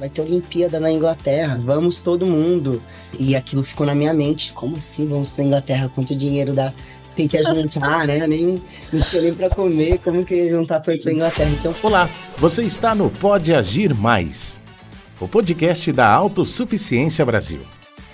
vai ter Olimpíada na Inglaterra, vamos todo mundo. E aquilo ficou na minha mente, como assim vamos pra Inglaterra? Quanto dinheiro dá? Tem que juntar, né? Nem, não tinha nem pra comer, como que ia juntar pra ir pra Inglaterra? Então... Olá, você está no Pode Agir Mais, o podcast da Autossuficiência Brasil.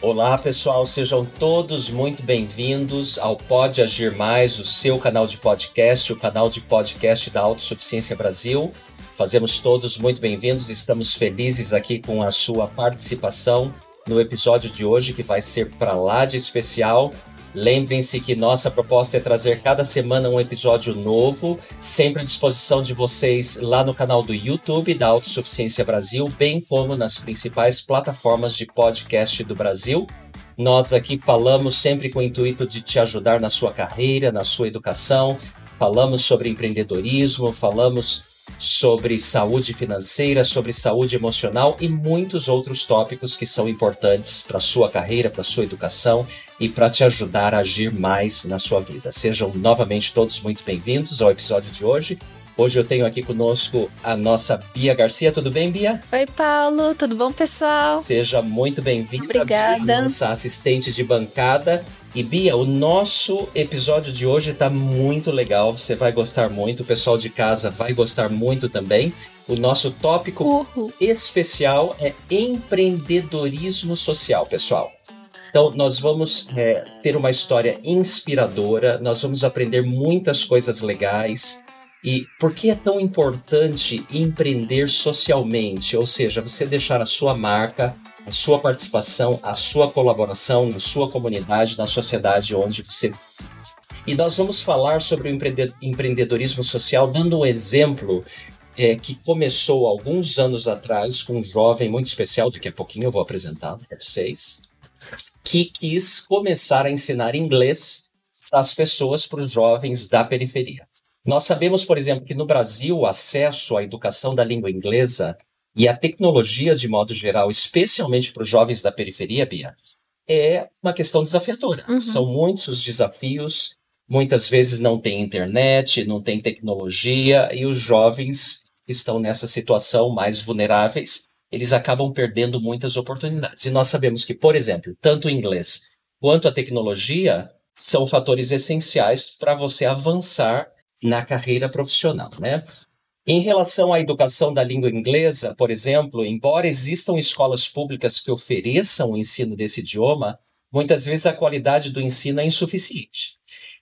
Olá pessoal, sejam todos muito bem-vindos ao Pode Agir Mais, o seu canal de podcast, o canal de podcast da Autossuficiência Brasil. Fazemos todos muito bem-vindos, estamos felizes aqui com a sua participação no episódio de hoje, que vai ser para lá de especial. Lembrem-se que nossa proposta é trazer cada semana um episódio novo, sempre à disposição de vocês lá no canal do YouTube da Autossuficiência Brasil, bem como nas principais plataformas de podcast do Brasil. Nós aqui falamos sempre com o intuito de te ajudar na sua carreira, na sua educação. Falamos sobre empreendedorismo, falamos sobre saúde financeira, sobre saúde emocional e muitos outros tópicos que são importantes para sua carreira, para sua educação e para te ajudar a agir mais na sua vida. Sejam novamente todos muito bem-vindos ao episódio de hoje. Hoje eu tenho aqui conosco a nossa Bia Garcia. Tudo bem, Bia? Oi, Paulo. Tudo bom, pessoal? Seja muito bem-vinda. Obrigada. Bia, nossa assistente de bancada. E Bia, o nosso episódio de hoje está muito legal. Você vai gostar muito. O pessoal de casa vai gostar muito também. O nosso tópico Uhul. especial é empreendedorismo social, pessoal. Então, nós vamos é, ter uma história inspiradora, nós vamos aprender muitas coisas legais. E por que é tão importante empreender socialmente? Ou seja, você deixar a sua marca, a sua participação, a sua colaboração na sua comunidade, na sociedade onde você vive. E nós vamos falar sobre o empreendedorismo social dando um exemplo é, que começou alguns anos atrás com um jovem muito especial, daqui a pouquinho eu vou apresentar para vocês, que quis começar a ensinar inglês as pessoas, para os jovens da periferia. Nós sabemos, por exemplo, que no Brasil o acesso à educação da língua inglesa e à tecnologia de modo geral, especialmente para os jovens da periferia, Bia, é uma questão desafiadora. Uhum. São muitos os desafios, muitas vezes não tem internet, não tem tecnologia, e os jovens que estão nessa situação mais vulneráveis, eles acabam perdendo muitas oportunidades. E nós sabemos que, por exemplo, tanto o inglês quanto a tecnologia são fatores essenciais para você avançar na carreira profissional, né? Em relação à educação da língua inglesa, por exemplo, embora existam escolas públicas que ofereçam o ensino desse idioma, muitas vezes a qualidade do ensino é insuficiente.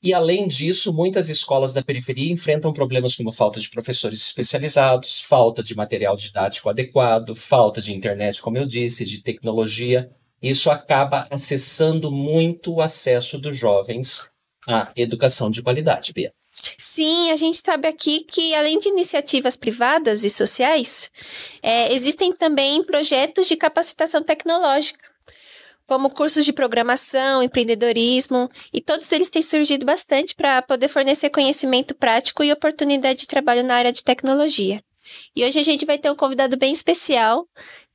E além disso, muitas escolas da periferia enfrentam problemas como falta de professores especializados, falta de material didático adequado, falta de internet, como eu disse, de tecnologia. Isso acaba acessando muito o acesso dos jovens à educação de qualidade, Bia. Sim, a gente sabe aqui que, além de iniciativas privadas e sociais, é, existem também projetos de capacitação tecnológica, como cursos de programação, empreendedorismo, e todos eles têm surgido bastante para poder fornecer conhecimento prático e oportunidade de trabalho na área de tecnologia. E hoje a gente vai ter um convidado bem especial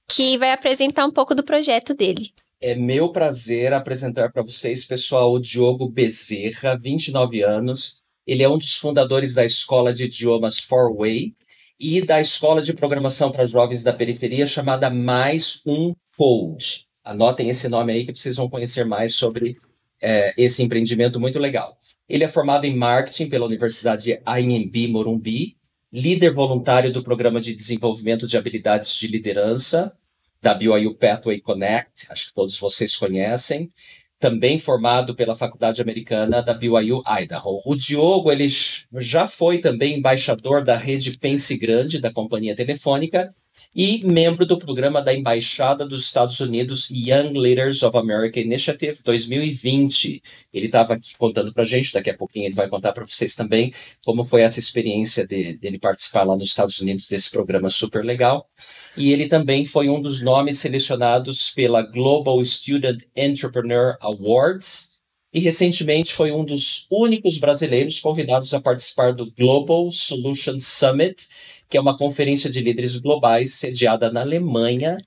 que vai apresentar um pouco do projeto dele. É meu prazer apresentar para vocês, pessoal, o Diogo Bezerra, 29 anos, ele é um dos fundadores da escola de idiomas Four-Way e da escola de programação para jovens da periferia chamada Mais Um Code. Anotem esse nome aí que vocês vão conhecer mais sobre é, esse empreendimento muito legal. Ele é formado em marketing pela Universidade AMB Morumbi, líder voluntário do Programa de Desenvolvimento de Habilidades de Liderança da BYU Pathway Connect, acho que todos vocês conhecem, também formado pela Faculdade Americana da BYU Idaho. O Diogo ele já foi também embaixador da rede Pense Grande da companhia telefônica e membro do programa da Embaixada dos Estados Unidos Young Leaders of America Initiative 2020. Ele estava aqui contando para gente, daqui a pouquinho ele vai contar para vocês também como foi essa experiência de, dele participar lá nos Estados Unidos desse programa super legal. E ele também foi um dos nomes selecionados pela Global Student Entrepreneur Awards e recentemente foi um dos únicos brasileiros convidados a participar do Global Solution Summit, que é uma conferência de líderes globais sediada na Alemanha.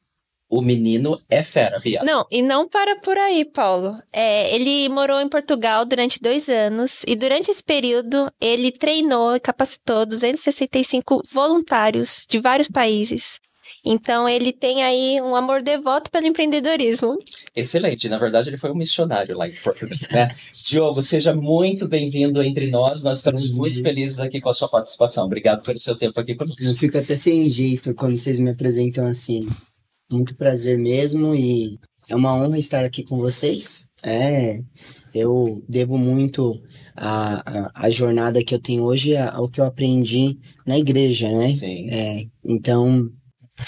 O menino é fera, Bia. Não, e não para por aí, Paulo. É, ele morou em Portugal durante dois anos e durante esse período ele treinou e capacitou 265 voluntários de vários países. Então ele tem aí um amor devoto pelo empreendedorismo. Excelente. Na verdade, ele foi um missionário lá em Portugal. Né? Diogo, seja muito bem-vindo entre nós. Nós estamos Prazer. muito felizes aqui com a sua participação. Obrigado pelo seu tempo aqui conosco. Eu fico até sem jeito quando vocês me apresentam assim. Muito prazer mesmo e é uma honra estar aqui com vocês. É, eu devo muito a, a, a jornada que eu tenho hoje ao que eu aprendi na igreja, né? Sim. É, então,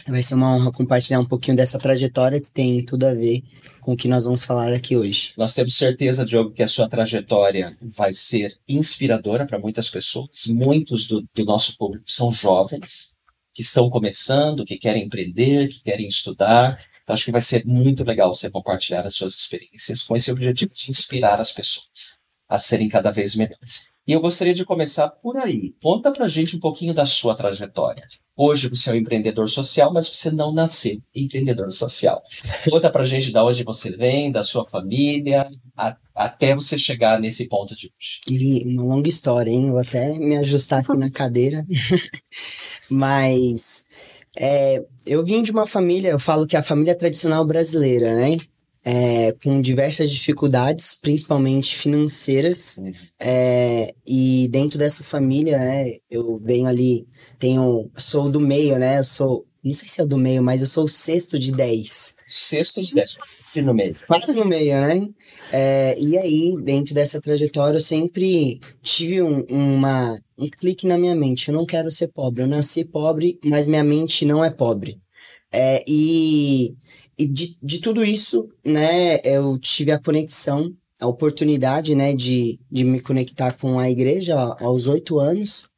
vai ser uma honra compartilhar um pouquinho dessa trajetória que tem tudo a ver com o que nós vamos falar aqui hoje. Nós temos certeza, Diogo, que a sua trajetória vai ser inspiradora para muitas pessoas. Muitos do, do nosso público são jovens que estão começando, que querem empreender, que querem estudar. Então, acho que vai ser muito legal você compartilhar as suas experiências com esse objetivo de inspirar as pessoas a serem cada vez melhores. E eu gostaria de começar por aí. Conta pra gente um pouquinho da sua trajetória. Hoje você é um empreendedor social, mas você não nasceu empreendedor social. Conta pra gente de onde você vem, da sua família, a, até você chegar nesse ponto de hoje. Uma longa história, hein? Vou até me ajustar aqui na cadeira. Mas é, eu vim de uma família, eu falo que é a família tradicional brasileira, né? É, com diversas dificuldades, principalmente financeiras. Uhum. É, e dentro dessa família, né, eu venho ali, tenho, sou do meio, né? Eu sou, não sei se é do meio, mas eu sou o sexto de dez. Sexto de décimo, se no meio. Quase no meio, né? É, e aí, dentro dessa trajetória, eu sempre tive um, uma, um clique na minha mente. Eu não quero ser pobre. Eu nasci pobre, mas minha mente não é pobre. É, e e de, de tudo isso, né, eu tive a conexão, a oportunidade, né, de, de me conectar com a igreja aos oito anos.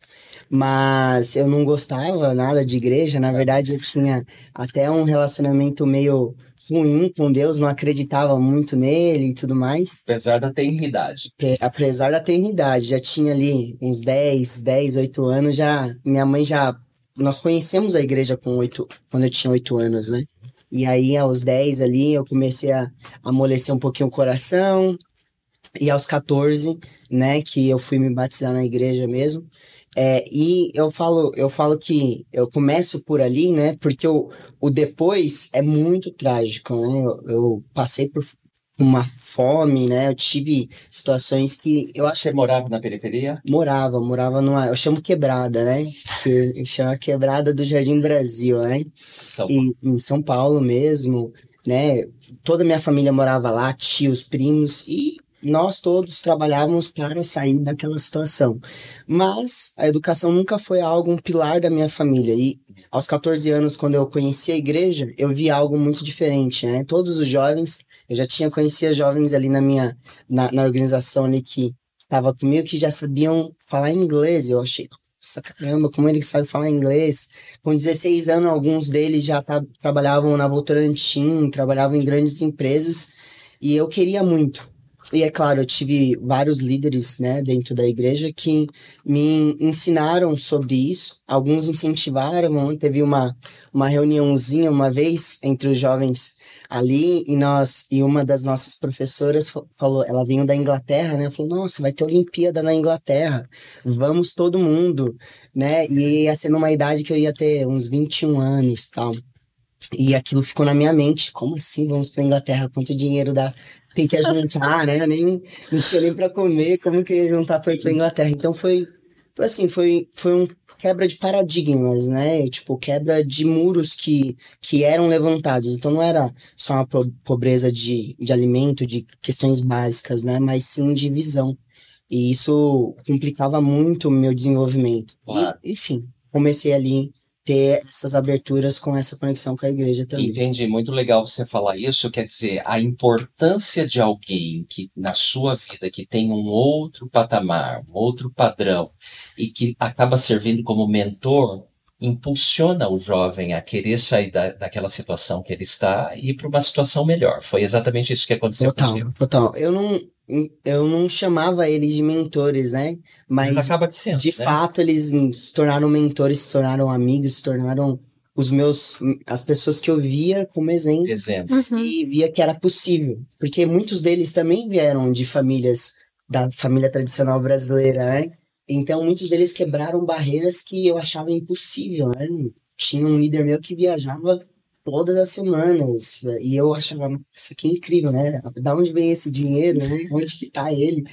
Mas eu não gostava nada de igreja. Na verdade, eu tinha até um relacionamento meio ruim com Deus, não acreditava muito nele e tudo mais. Apesar da tenridade. Apesar da tenridade, já tinha ali uns 10, 10, 8 anos, já minha mãe já nós conhecemos a igreja com oito, quando eu tinha 8 anos, né? E aí aos 10 ali eu comecei a amolecer um pouquinho o coração. E aos 14, né, que eu fui me batizar na igreja mesmo. É, e eu falo, eu falo que eu começo por ali, né? Porque o, o depois é muito trágico, né? Eu, eu passei por uma fome, né? Eu tive situações que eu acho Você morava na periferia? morava, morava numa, eu chamo quebrada, né? Eu chamo a quebrada do Jardim Brasil, né? São em, em São Paulo mesmo, né? Toda a minha família morava lá, tios, primos, e nós todos trabalhávamos para sair daquela situação. Mas a educação nunca foi algo, um pilar da minha família. E aos 14 anos, quando eu conheci a igreja, eu vi algo muito diferente, né? Todos os jovens, eu já tinha conhecia jovens ali na minha, na, na organização ali que estava comigo, que já sabiam falar inglês. Eu achei, nossa, caramba, como ele sabe falar inglês? Com 16 anos, alguns deles já trabalhavam na Votorantim, trabalhavam em grandes empresas, e eu queria muito. E é claro, eu tive vários líderes, né, dentro da igreja que me ensinaram sobre isso. Alguns incentivaram. Teve uma, uma reuniãozinha uma vez entre os jovens ali e nós e uma das nossas professoras fa- falou, ela veio da Inglaterra, né? Falou: "Nossa, vai ter Olimpíada na Inglaterra. Vamos todo mundo", né? E ia ser numa idade que eu ia ter uns 21 anos, tal. E aquilo ficou na minha mente, como assim vamos para Inglaterra? Quanto dinheiro dá? Tem que juntar, né? Nem não tinha nem para comer, como que ia juntar para ir para Inglaterra? Então foi foi assim, foi foi um quebra de paradigmas, né? Tipo, quebra de muros que, que eram levantados. Então não era só uma pobreza de, de alimento, de questões básicas, né? Mas sim de visão. E isso complicava muito o meu desenvolvimento. E, enfim, comecei ali ter essas aberturas com essa conexão com a igreja também. Entendi, muito legal você falar isso. Quer dizer, a importância de alguém que na sua vida que tem um outro patamar, um outro padrão e que acaba servindo como mentor, impulsiona o jovem a querer sair da, daquela situação que ele está e ir para uma situação melhor. Foi exatamente isso que aconteceu Total, contigo. total. Eu não, eu não chamava eles de mentores, né? Mas, Mas acaba sendo, de né? fato eles se tornaram mentores, se tornaram amigos, se tornaram os meus as pessoas que eu via como exemplo Exemplo. Uhum. e via que era possível, porque muitos deles também vieram de famílias da família tradicional brasileira, né? Então muitos deles quebraram barreiras que eu achava impossível, né? tinha um líder meu que viajava todas as semanas. E eu achava, isso aqui é incrível, né? Da onde vem esse dinheiro, né? Onde que tá ele?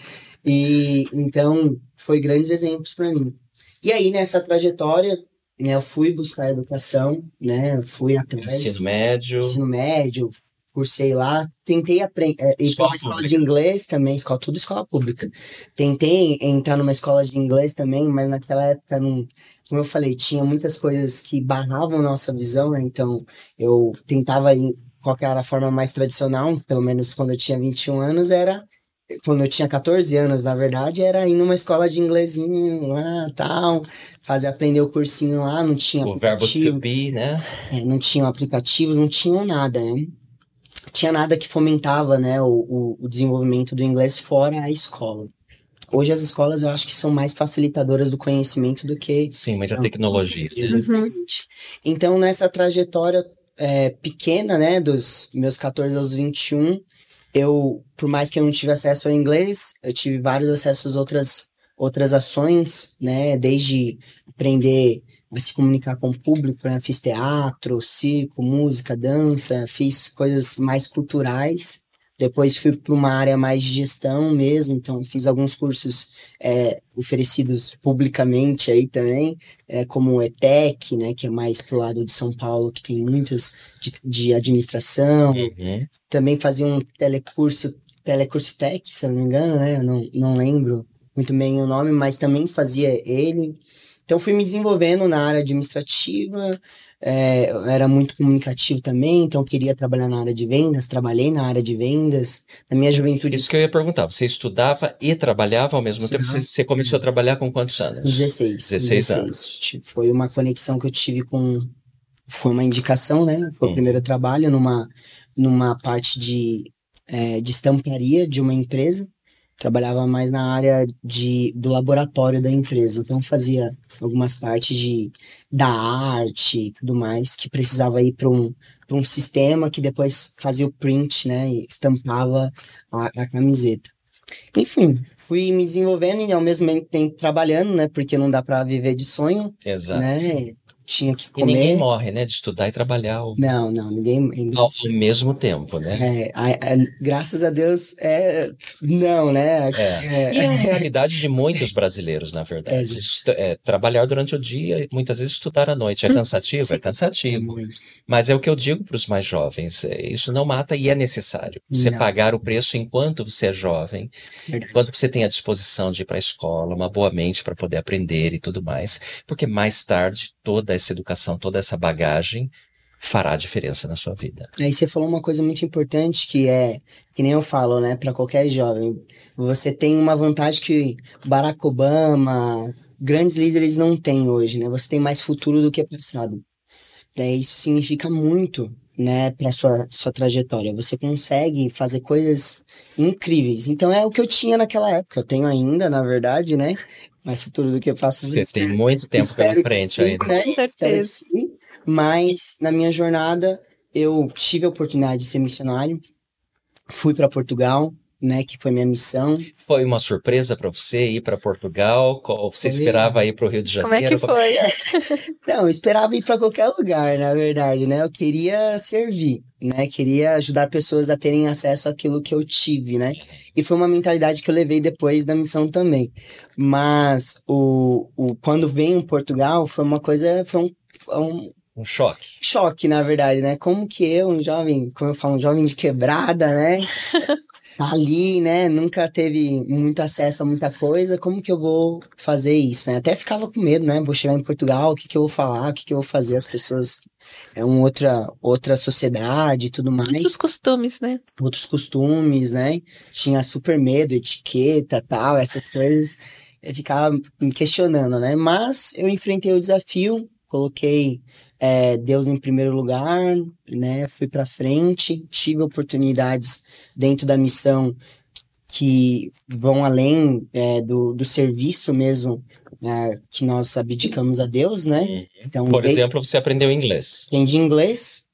E então foi grandes exemplos para mim. E aí nessa trajetória, né, eu fui buscar educação, né? Fui atrás. Ensino médio. Ensino médio, cursei lá, tentei aprender, é, ir para uma escola de inglês também, escola, tudo escola pública. Tentei entrar numa escola de inglês também, mas naquela época não, como eu falei, tinha muitas coisas que barravam nossa visão, né? Então, eu tentava ir qualquer era a forma mais tradicional, pelo menos quando eu tinha 21 anos, era quando eu tinha 14 anos, na verdade, era ir numa escola de inglesinho lá, tal, fazer aprender o cursinho lá, não tinha o verbo to be, né? É, não tinham aplicativos, não tinham nada, né? Tinha nada que fomentava, né, o, o, o desenvolvimento do inglês fora a escola. Hoje as escolas eu acho que são mais facilitadoras do conhecimento do que. Sim, muita tecnologia. Exatamente. Então, nessa trajetória é, pequena, né, dos meus 14 aos 21, eu, por mais que eu não tive acesso ao inglês, eu tive vários acessos a outras, outras ações, né, desde aprender a se comunicar com o público, né, fiz teatro, circo, música, dança, fiz coisas mais culturais depois fui para uma área mais de gestão mesmo, então fiz alguns cursos é, oferecidos publicamente aí também, é, como o ETEC, né, que é mais pro lado de São Paulo, que tem muitas de, de administração. Uhum. Também fazia um telecurso, telecurso Tech, se eu não me engano, né, não, não lembro muito bem o nome, mas também fazia ele. Então fui me desenvolvendo na área administrativa, é, era muito comunicativo também, então queria trabalhar na área de vendas, trabalhei na área de vendas. Na minha juventude. Isso que eu ia perguntar, você estudava e trabalhava ao mesmo tempo? Você, você, começou a trabalhar com quantos anos? 16. 16, 16 anos. Foi uma conexão que eu tive com. Foi uma indicação, né? Foi hum. o primeiro trabalho numa, numa parte de, é, de estamparia de uma empresa trabalhava mais na área de, do laboratório da empresa. Então fazia algumas partes de, da arte e tudo mais que precisava ir para um, um sistema que depois fazia o print, né? E estampava a, a camiseta. Enfim, fui me desenvolvendo e ao mesmo tempo trabalhando, né? Porque não dá para viver de sonho. Exato. Né? Tinha que comer. E ninguém morre, né? De estudar e trabalhar. O... Não, não, ninguém. ninguém... Ao mesmo tempo, né? É, a, a, graças a Deus, é. Não, né? É. É. E é a realidade de muitos brasileiros, na verdade. É, trabalhar durante o dia, muitas vezes estudar à noite. É cansativo? É cansativo. Mas é o que eu digo para os mais jovens: é, isso não mata e é necessário. Você não. pagar o preço enquanto você é jovem, verdade. enquanto você tem a disposição de ir para a escola, uma boa mente para poder aprender e tudo mais. Porque mais tarde toda toda essa educação, toda essa bagagem fará diferença na sua vida. Aí você falou uma coisa muito importante que é, que nem eu falo, né, para qualquer jovem. Você tem uma vantagem que Barack Obama, grandes líderes não têm hoje, né? Você tem mais futuro do que passado. É, isso significa muito, né, para sua sua trajetória. Você consegue fazer coisas incríveis. Então é o que eu tinha naquela época. Eu tenho ainda, na verdade, né? Mais futuro do que eu faço. Você tem muito tempo pela frente sim, ainda. Né? Com certeza. Sim, mas na minha jornada eu tive a oportunidade de ser missionário. Fui para Portugal, né, que foi minha missão. Foi uma surpresa para você ir para Portugal? Você foi. esperava ir para o Rio de Janeiro? Como é que foi? Não, eu esperava ir para qualquer lugar, na verdade, né? Eu queria servir, né? Queria ajudar pessoas a terem acesso àquilo que eu tive, né? E foi uma mentalidade que eu levei depois da missão também. Mas o, o quando vem em Portugal foi uma coisa, foi um, um um choque. Choque, na verdade, né? Como que eu, um jovem, como eu falo, um jovem de quebrada, né? tá ali, né? Nunca teve muito acesso a muita coisa, como que eu vou fazer isso, né? Até ficava com medo, né? Vou chegar em Portugal, o que que eu vou falar, o que que eu vou fazer, as pessoas é uma outra outra sociedade e tudo mais. Outros costumes, né? Outros costumes, né? Tinha super medo, etiqueta, tal, essas coisas. Eu ficava me questionando, né? Mas eu enfrentei o desafio, coloquei é, Deus em primeiro lugar, né? Fui para frente, tive oportunidades dentro da missão que vão além é, do, do serviço mesmo é, que nós abdicamos a Deus, né? Então, Por exemplo, você aprendeu inglês. Aprendi inglês,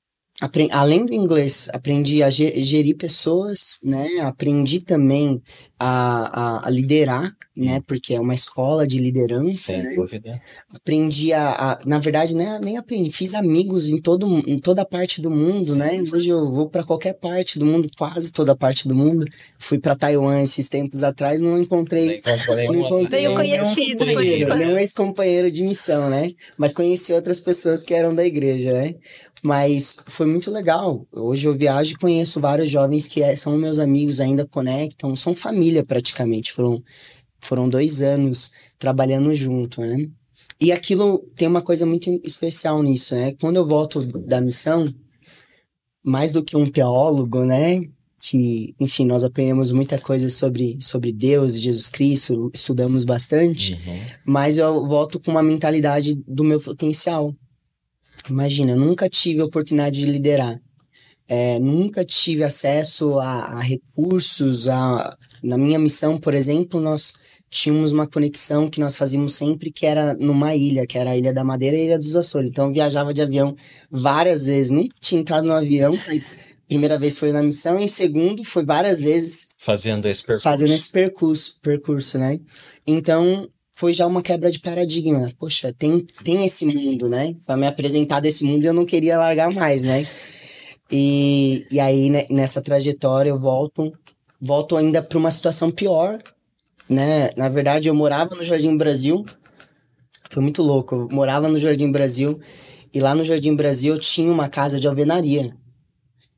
além do inglês, aprendi a gerir pessoas, né? Aprendi também a, a, a, liderar, né? Porque é uma escola de liderança. Sem né? dúvida. Aprendi a, a, na verdade, né, nem aprendi, fiz amigos em todo em toda parte do mundo, Sim. né? Hoje eu vou para qualquer parte do mundo, quase toda parte do mundo. Fui para Taiwan esses tempos atrás, não encontrei, não encontrei nenhum conhecido, nenhum ex-companheiro de missão, né? Mas conheci outras pessoas que eram da igreja, né? Mas foi muito legal. Hoje eu viajo e conheço vários jovens que é, são meus amigos, ainda conectam, são família praticamente. Foram, foram dois anos trabalhando junto, né? E aquilo tem uma coisa muito especial nisso, né? Quando eu volto da missão, mais do que um teólogo, né? Que, enfim, nós aprendemos muita coisa sobre, sobre Deus e Jesus Cristo, estudamos bastante, uhum. mas eu volto com uma mentalidade do meu potencial, Imagina, eu nunca tive a oportunidade de liderar. É, nunca tive acesso a, a, recursos. A... Na minha missão, por exemplo, nós tínhamos uma conexão que nós fazíamos sempre, que era numa ilha, que era a Ilha da Madeira e a Ilha dos Açores. Então, eu viajava de avião várias vezes. Nunca tinha entrado no avião. Primeira vez foi na missão, e segundo foi várias vezes fazendo esse percurso. Fazendo esse percurso, percurso, né? Então, foi já uma quebra de paradigma. Poxa, tem, tem esse mundo, né? Pra me apresentar desse mundo eu não queria largar mais, né? E, e aí, né, nessa trajetória, eu volto, volto ainda para uma situação pior, né? Na verdade, eu morava no Jardim Brasil. Foi muito louco. Eu morava no Jardim Brasil. E lá no Jardim Brasil eu tinha uma casa de alvenaria.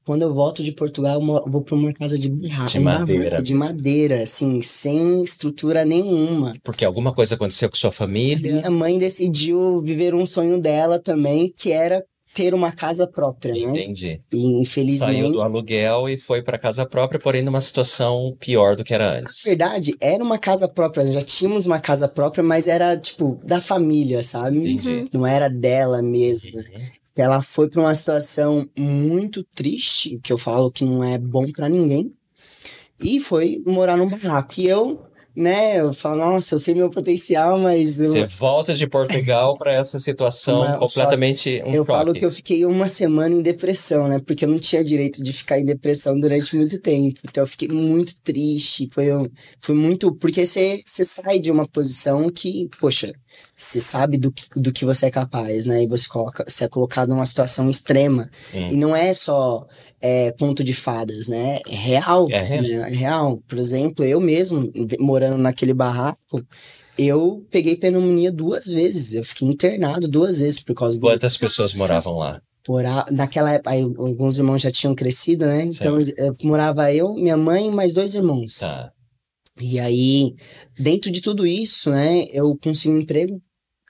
Quando eu volto de Portugal, eu vou para uma casa de de madeira. De madeira, assim, sem estrutura nenhuma. Porque alguma coisa aconteceu com sua família? Minha mãe decidiu viver um sonho dela também, que era ter uma casa própria, Entendi. né? Entendi. E infelizmente saiu do aluguel e foi para casa própria, porém numa situação pior do que era antes. Na verdade, era uma casa própria, já tínhamos uma casa própria, mas era tipo da família, sabe? Entendi. Não era dela mesmo. Uhum ela foi para uma situação muito triste, que eu falo que não é bom para ninguém, e foi morar num barraco. E eu né? Eu falo, nossa, eu sei meu potencial, mas. Eu... Você volta de Portugal para essa situação Uma, completamente um Eu choque. falo que eu fiquei uma semana em depressão, né? Porque eu não tinha direito de ficar em depressão durante muito tempo. Então eu fiquei muito triste. Foi, foi muito. Porque você, você sai de uma posição que, poxa, você sabe do que, do que você é capaz, né? E você, coloca, você é colocado numa situação extrema. Hum. E não é só é, ponto de fadas, né? É real. É real. Né? É real. Por exemplo, eu mesmo, morando naquele barraco, eu peguei pneumonia duas vezes. Eu fiquei internado duas vezes por causa do. Quantas pessoas moravam lá? Mora... Naquela época, aí, alguns irmãos já tinham crescido, né? Então, morava eu, minha mãe e mais dois irmãos. Tá. E aí, dentro de tudo isso, né, eu consegui um emprego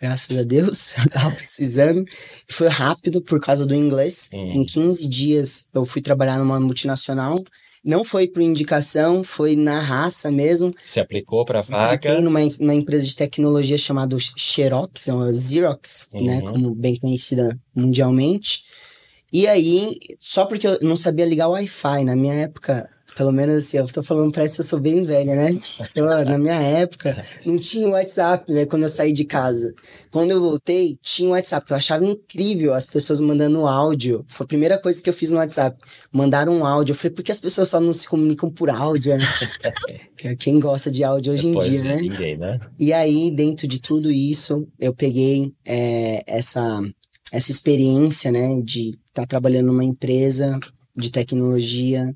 graças a Deus, eu tava precisando. E foi rápido por causa do inglês. Hum. Em 15 dias eu fui trabalhar numa multinacional. Não foi por indicação, foi na raça mesmo. Se aplicou para vaga? numa, numa empresa de tecnologia chamada Xerox, ou Xerox, né, uhum. né, como bem conhecida mundialmente. E aí, só porque eu não sabia ligar o Wi-Fi, na minha época, pelo menos assim, eu tô falando, parece que eu sou bem velha, né? Então, na minha época, não tinha WhatsApp, né? Quando eu saí de casa. Quando eu voltei, tinha WhatsApp. Eu achava incrível as pessoas mandando áudio. Foi a primeira coisa que eu fiz no WhatsApp. Mandaram um áudio. Eu falei, por que as pessoas só não se comunicam por áudio, né? É quem gosta de áudio hoje em pois dia, né? Ninguém, né? E aí, dentro de tudo isso, eu peguei é, essa, essa experiência, né? De estar tá trabalhando numa empresa de tecnologia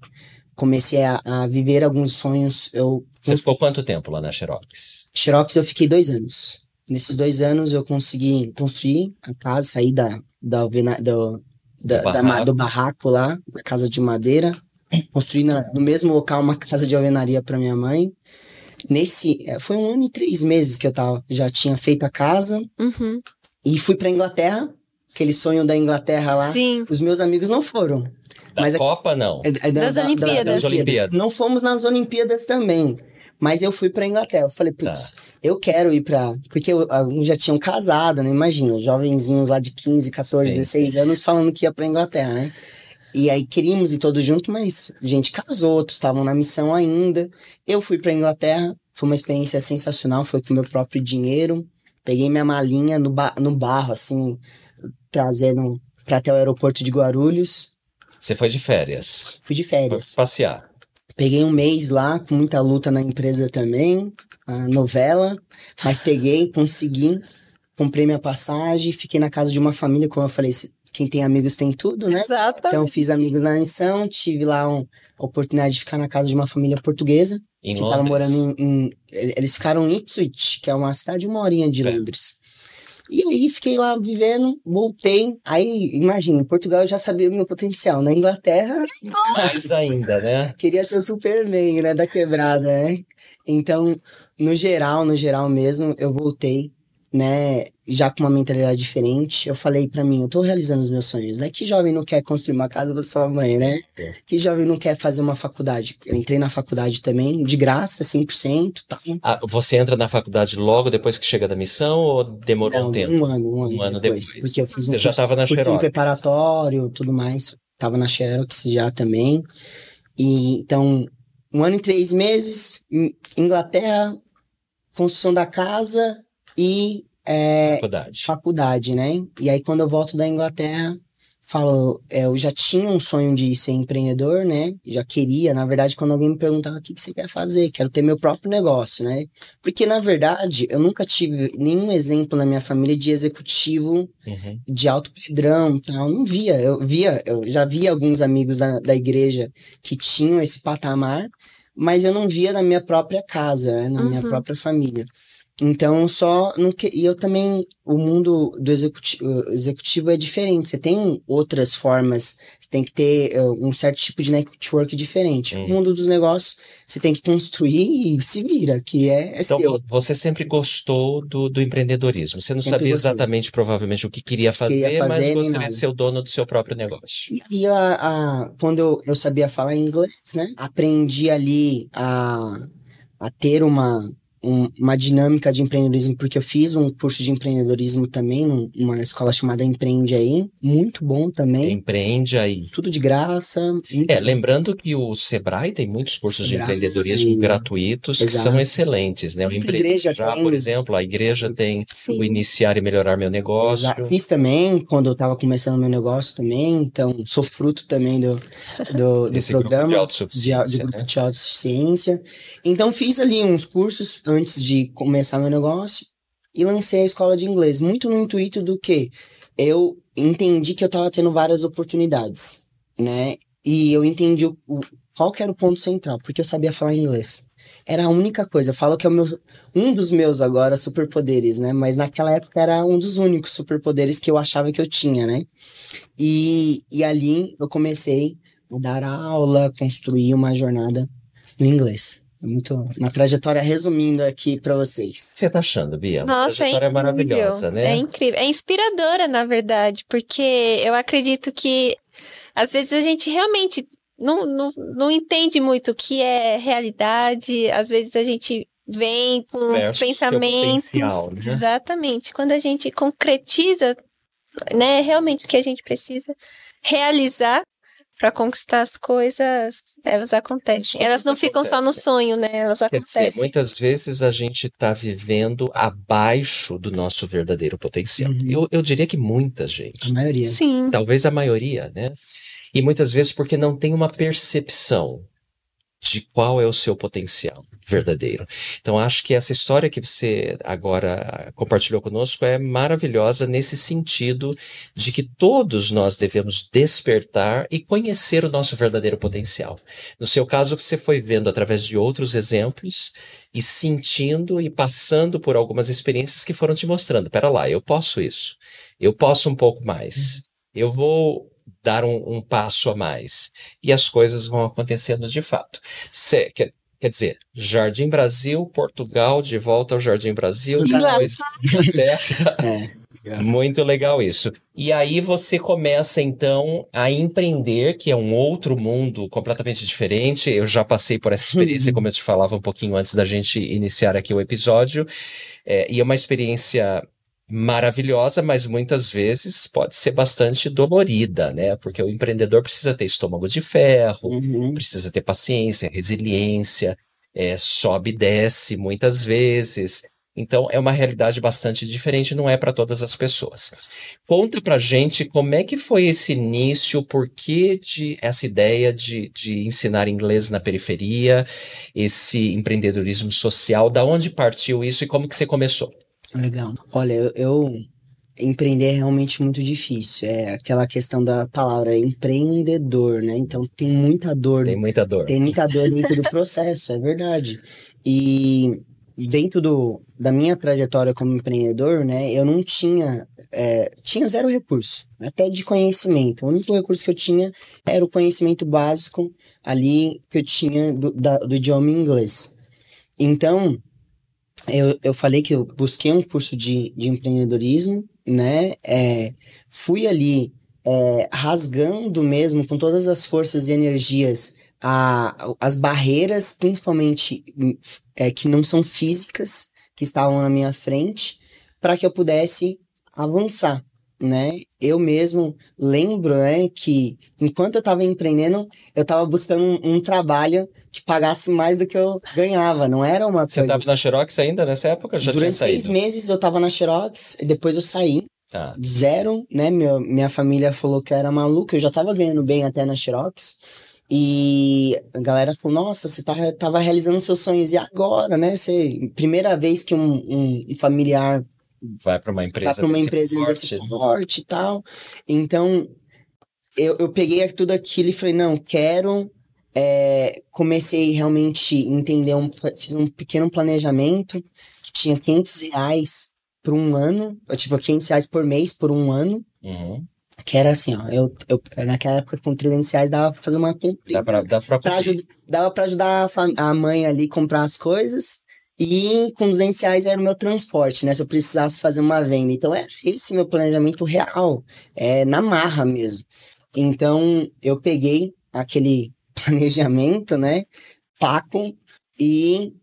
comecei a, a, viver alguns sonhos. Eu, Você ficou quanto tempo lá na Xerox? Xerox eu fiquei dois anos. Nesses dois anos eu consegui construir a casa, sair da, da, da, do, da, barraco. Da, do barraco lá, da casa de madeira. Construí na, no mesmo local uma casa de alvenaria para minha mãe. Nesse, é, foi um ano e três meses que eu tava, já tinha feito a casa. Uhum. E fui para Inglaterra, aquele sonho da Inglaterra lá. Sim. Os meus amigos não foram. Da mas Copa, não. É, é da, das, Olimpíadas. das, Olimpíadas. Não fomos nas Olimpíadas também. Mas eu fui pra Inglaterra. Eu falei, putz, tá. eu quero ir pra. Porque alguns já tinham casado, né? Imagina, jovenzinhos lá de 15, 14, Sim. 16 anos falando que ia pra Inglaterra, né? E aí queríamos ir todos juntos, mas a gente casou, outros estavam na missão ainda. Eu fui pra Inglaterra, foi uma experiência sensacional, foi com meu próprio dinheiro. Peguei minha malinha no, ba no barro, assim, trazendo para até o aeroporto de Guarulhos. Você foi de férias. Fui de Foi férias. passear. Peguei um mês lá, com muita luta na empresa também, a novela, mas peguei, consegui, comprei minha passagem, fiquei na casa de uma família, como eu falei, se- quem tem amigos tem tudo, né? Exato. Então fiz amigos na missão, tive lá um- a oportunidade de ficar na casa de uma família portuguesa, Em que Londres. morando em, em- Eles ficaram em Ipswich, que é uma cidade uma horinha de É. Londres. E aí fiquei lá vivendo, voltei. Aí, imagina, em Portugal eu já sabia o meu potencial. Na Inglaterra, Mais ainda, né? queria ser o Superman, né, da quebrada, né? Então, no geral, no geral mesmo, eu voltei, né, já com uma mentalidade diferente. Eu falei pra mim, eu tô realizando os meus sonhos, né? Que jovem não quer construir uma casa pra sua mãe, né? É. Que jovem não quer fazer uma faculdade? Eu entrei na faculdade também, de graça, 100%, tá? Ah, você entra na faculdade logo depois que chega da missão ou demorou Não, um tempo? um ano, um ano, Um ano depois, depois. Porque eu fiz um Você já estava na Xerox. preparatório, tudo mais. Tava na Xerox já também. E então, um ano e três meses, Inglaterra, construção da casa e é, Faculdade. faculdade, né? E aí, quando eu volto da Inglaterra, falo, é, eu já tinha um sonho de ser empreendedor, né? Já queria, na verdade, quando alguém me perguntava o que, que você quer fazer, quero ter meu próprio negócio, né? Porque, na verdade, eu nunca tive nenhum exemplo na minha família de executivo Uhum. de alto padrão, tal. Não via, eu via, eu já via alguns amigos da, da igreja que tinham esse patamar, mas eu não via na minha própria casa, né, na minha Uhum. própria família. Então, só não que, e eu também o mundo do executivo, executivo é diferente. Você tem outras formas, você tem que ter eh, um certo tipo de network diferente. O mundo dos negócios, você tem que construir e se vira, que é, é Então, seu. você sempre gostou do, do empreendedorismo. Você não Sempre sabia gostei. exatamente, provavelmente, o que queria fazer, Queria fazer, mas gostaria nada. de ser o dono do seu próprio negócio. E a, a- quando eu, eu sabia falar inglês, né? Aprendi ali a, a ter uma, um- uma dinâmica de empreendedorismo, porque eu fiz um curso de empreendedorismo também, num- numa escola chamada Empreende Aí. Muito bom também. Empreende aí. Tudo de graça. É, lembrando que o Sebrae tem muitos cursos de Sebrae, empreendedorismo gratuitos que exato. são excelentes, né? O Empreende igreja já, tem. por exemplo, a igreja tem Sim. o Iniciar e Melhorar Meu Negócio. Exato. Fiz também quando eu estava começando meu negócio também, então sou fruto também do, do, do Desse grupo de programa. de, autossuficiência, de grupo né? de autossuficiência. Então fiz ali uns cursos antes de começar meu negócio e lancei a escola de inglês, muito no intuito do que eu entendi que eu estava tendo várias oportunidades, né? E eu entendi o, o- qual que era o ponto central, porque eu sabia falar inglês. Era a única coisa. Eu falo que é meu, um dos meus agora superpoderes, né? Mas naquela época era um dos únicos superpoderes que eu achava que eu tinha, né? E, e ali eu comecei a dar aula, construir uma jornada no inglês. É Muito uma trajetória resumindo aqui para vocês. O que você tá achando, Bia? Uma Nossa, é trajetória incrível. maravilhosa, né? É incrível. É inspiradora, na verdade, porque eu acredito que às vezes a gente realmente não, não, não entende muito o que é realidade, às vezes a gente vem com Versus o seu pensamentos. né? Exatamente. Quando a gente concretiza, né, realmente o que a gente precisa realizar para conquistar as coisas, elas acontecem. As Elas não ficam só no sonho, né? Elas Quer dizer, acontecem. muitas vezes a gente está vivendo abaixo do nosso verdadeiro potencial. Uhum. Eu, eu diria que muita gente. A maioria. Sim. Talvez a maioria, né? E muitas vezes porque não tem uma percepção de qual é o seu potencial verdadeiro. Então, acho que essa história que você agora compartilhou conosco é maravilhosa nesse sentido de que todos nós devemos despertar e conhecer o nosso verdadeiro potencial. No seu caso, você foi vendo através de outros exemplos e sentindo e passando por algumas experiências que foram te mostrando: pera lá, eu posso isso, eu posso um pouco mais, eu vou dar um, um passo a mais. E as coisas vão acontecendo de fato. Cê- quer, quer dizer, Jardim Brasil, Portugal, de volta ao Jardim Brasil, depois Inglaterra. É. Muito legal isso. E aí você começa então a empreender, que é um outro mundo completamente diferente. Eu já passei por essa experiência, como eu te falava um pouquinho antes da gente iniciar aqui o episódio. É, e é uma experiência maravilhosa, mas muitas vezes pode ser bastante dolorida, né? Porque o empreendedor precisa ter estômago de ferro, Uhum. precisa ter paciência, resiliência, é, sobe e desce muitas vezes. Então é uma realidade bastante diferente, não é para todas as pessoas. Conta pra gente como é que foi esse início, por que de essa ideia de, de ensinar inglês na periferia, esse empreendedorismo social, da onde partiu isso e como que você começou? Legal. Olha, eu, eu empreender é realmente muito difícil. É aquela questão da palavra empreendedor, né? Então tem muita dor. Tem muita dor. Tem muita dor dentro do processo, é verdade. E dentro do, da minha trajetória como empreendedor, né, eu não tinha, é, tinha zero recurso, até de conhecimento. O único recurso que eu tinha era o conhecimento básico ali que eu tinha do, da, do idioma inglês. Então, eu, eu falei que eu busquei um curso de, de empreendedorismo, né, é, fui ali é, rasgando mesmo com todas as forças e energias a, as barreiras, principalmente é, que não são físicas, que estavam na minha frente, para que eu pudesse avançar, né? Eu mesmo lembro, né, que enquanto eu estava empreendendo, eu estava buscando um, um, trabalho que pagasse mais do que eu ganhava, não era uma Você estava na Xerox ainda nessa época? Já Durante seis meses eu estava na Xerox, depois eu saí. Tá. Zero, né? Minha, minha família falou que eu era maluco, eu já estava ganhando bem até na Xerox. E a galera falou, nossa, você tá, tava realizando seus sonhos, e agora, né? Você, primeira vez que um, um familiar vai para uma empresa, vai pra uma empresa porte. desse porte e tal. Então, eu, eu peguei tudo aquilo e falei, não, quero. É, comecei realmente a entender, um, fiz um pequeno planejamento que tinha 500 reais por um ano, tipo, 500 reais por mês por um ano. Uhum. Que era assim, ó, eu, eu naquela época com 300 reais dava pra fazer uma compra. Dá pra, dá pra, pra ajud, dava pra ajudar a, a mãe ali comprar as coisas. E com 200 reais era o meu transporte, né? Se eu precisasse fazer uma venda. Então, é esse meu planejamento real. É na marra mesmo. Então, eu peguei aquele planejamento, né? Paco e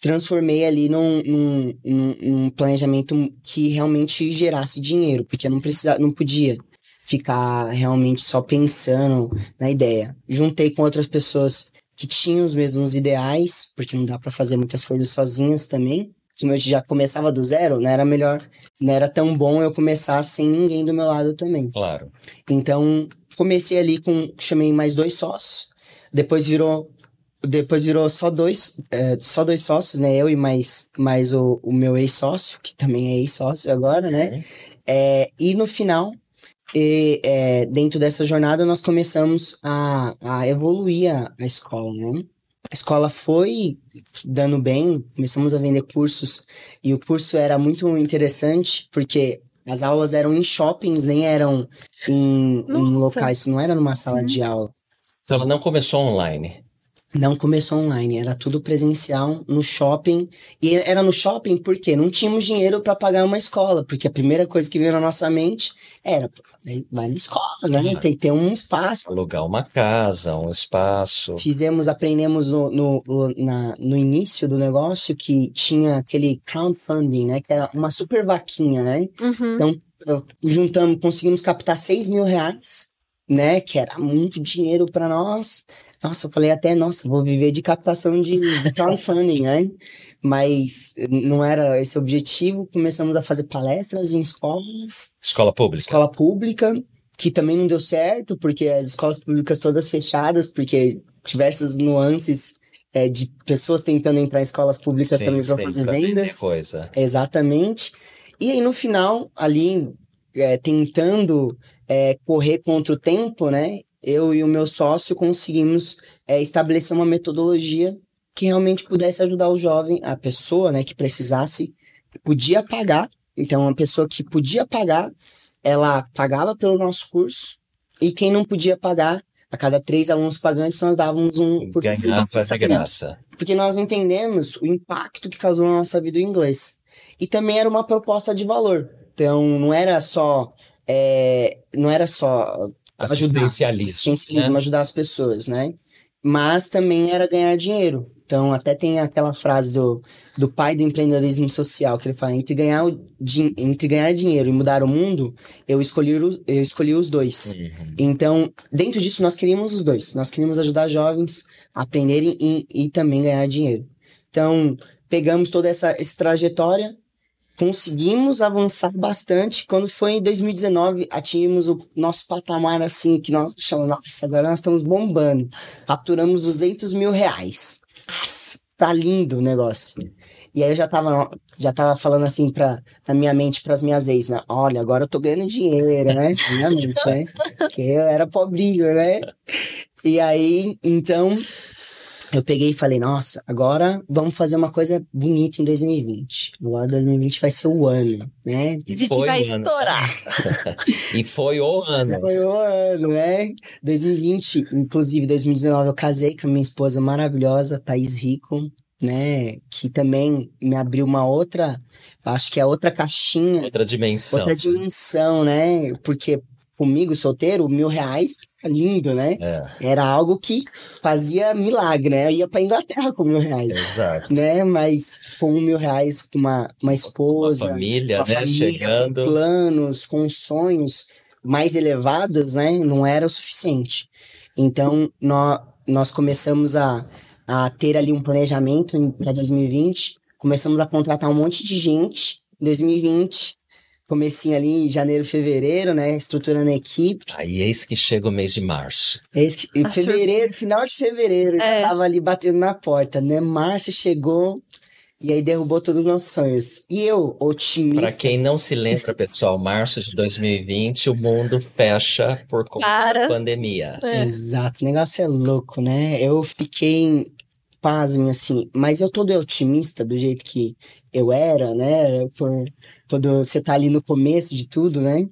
transformei ali num, num, num, num planejamento que realmente gerasse dinheiro. Porque eu não, precisava, não podia ficar realmente só pensando na ideia. Juntei com outras pessoas que tinham os mesmos ideais, porque não dá para fazer muitas coisas sozinhas também. Como eu já começava do zero, não era melhor, não era tão bom eu começar sem ninguém do meu lado também. Claro. Então, comecei ali com, chamei mais dois sócios, depois virou depois virou só dois, é, só dois sócios, né? Eu e mais, mais o, o meu ex-sócio, que também é ex-sócio agora, né? É, e no final, e é, dentro dessa jornada nós começamos a, a evoluir a, a escola, né? A escola foi dando bem, começamos a vender cursos e o curso era muito interessante porque as aulas eram em shoppings, nem eram em, em locais, não era numa sala uhum. de aula. Então ela não começou online. Não começou online, era tudo presencial no shopping. E era no shopping porque não tínhamos dinheiro para pagar uma escola, porque a primeira coisa que veio na nossa mente era vai na escola, né? Tem que ter um espaço. Alugar uma casa, um espaço. Fizemos, aprendemos no, no, na, no início do negócio que tinha aquele crowdfunding, né? Que era uma super vaquinha, né? Uhum. Então, juntamos, conseguimos captar 6 mil reais, né? Que era muito dinheiro para nós. Nossa, eu falei até, nossa, vou viver de captação de crowdfunding, né? Mas não era esse o objetivo. Começamos a fazer palestras em escolas. Escola pública. Escola pública, que também não deu certo, porque as escolas públicas todas fechadas, porque diversas nuances é, de pessoas tentando entrar em escolas públicas sim, também para fazer vendas. Coisa. Exatamente. E aí, no final, ali, é, tentando é, correr contra o tempo, né? Eu e o meu sócio conseguimos é, estabelecer uma metodologia que realmente pudesse ajudar o jovem, a pessoa, né, que precisasse, podia pagar. Então, uma pessoa que podia pagar, ela pagava pelo nosso curso, e quem não podia pagar, a cada três alunos pagantes, nós dávamos um curso Ganhava de graça. Porque nós entendemos o impacto que causou na nossa vida o inglês. E também era uma proposta de valor. Então, não era só é, não era só assistencialismo. Assistencialismo, né? ajudar as pessoas, né? Mas também era ganhar dinheiro. Então, até tem aquela frase do, do pai do empreendedorismo social, que ele fala, entre ganhar, o, entre ganhar dinheiro e mudar o mundo, eu escolhi, eu escolhi os dois. Uhum. Então, dentro disso, nós queríamos os dois. Nós queríamos ajudar jovens a aprenderem e, e também ganhar dinheiro. Então, pegamos toda essa, essa trajetória, conseguimos avançar bastante. Quando foi em 2019, atingimos o nosso patamar assim, que nós chamamos, nossa, agora nós estamos bombando. Faturamos 200 mil reais. Nossa, tá lindo o negócio. E aí eu já tava, já tava falando assim pra, na minha mente pras minhas ex, né? Olha, agora eu tô ganhando dinheiro, né? Minha mente, né? Porque eu era pobrinho, né? E aí, então, eu peguei e falei, nossa, agora vamos fazer uma coisa bonita em 2020. Agora 2020 vai ser o ano, né? A gente vai estourar. e foi o ano. Foi o ano, né? 2020, inclusive 2019, eu casei com a minha esposa maravilhosa, Thaís Rico né? Que também me abriu uma outra, acho que é outra caixinha. Outra dimensão. Outra dimensão, né? Porque comigo, solteiro, mil reais lindo, né? É. Era algo que fazia milagre, né? Eu ia pra Inglaterra com mil reais. Exato. Né? Mas com mil reais, com uma, uma esposa. Uma família, uma né? Família, Chegando. Com planos, com sonhos mais elevados, né? Não era o suficiente. Então, nós, nós começamos a a ter ali um planejamento para 2020. Começamos a contratar um monte de gente em 2020. Comecinho ali em janeiro, fevereiro, né? Estruturando a equipe. Aí eis que chega o mês de março. Eis que, em fevereiro, final de fevereiro, É. já tava ali batendo na porta, né? Março chegou e aí derrubou todos os nossos sonhos. E eu, otimista. Para quem não se lembra, pessoal, março de 2020, o mundo fecha por conta Para. da pandemia. É. Exato, o negócio é louco, né? Eu fiquei pasmem, assim, mas eu todo otimista do jeito que eu era, né? Por, quando você tá ali no começo de tudo, né?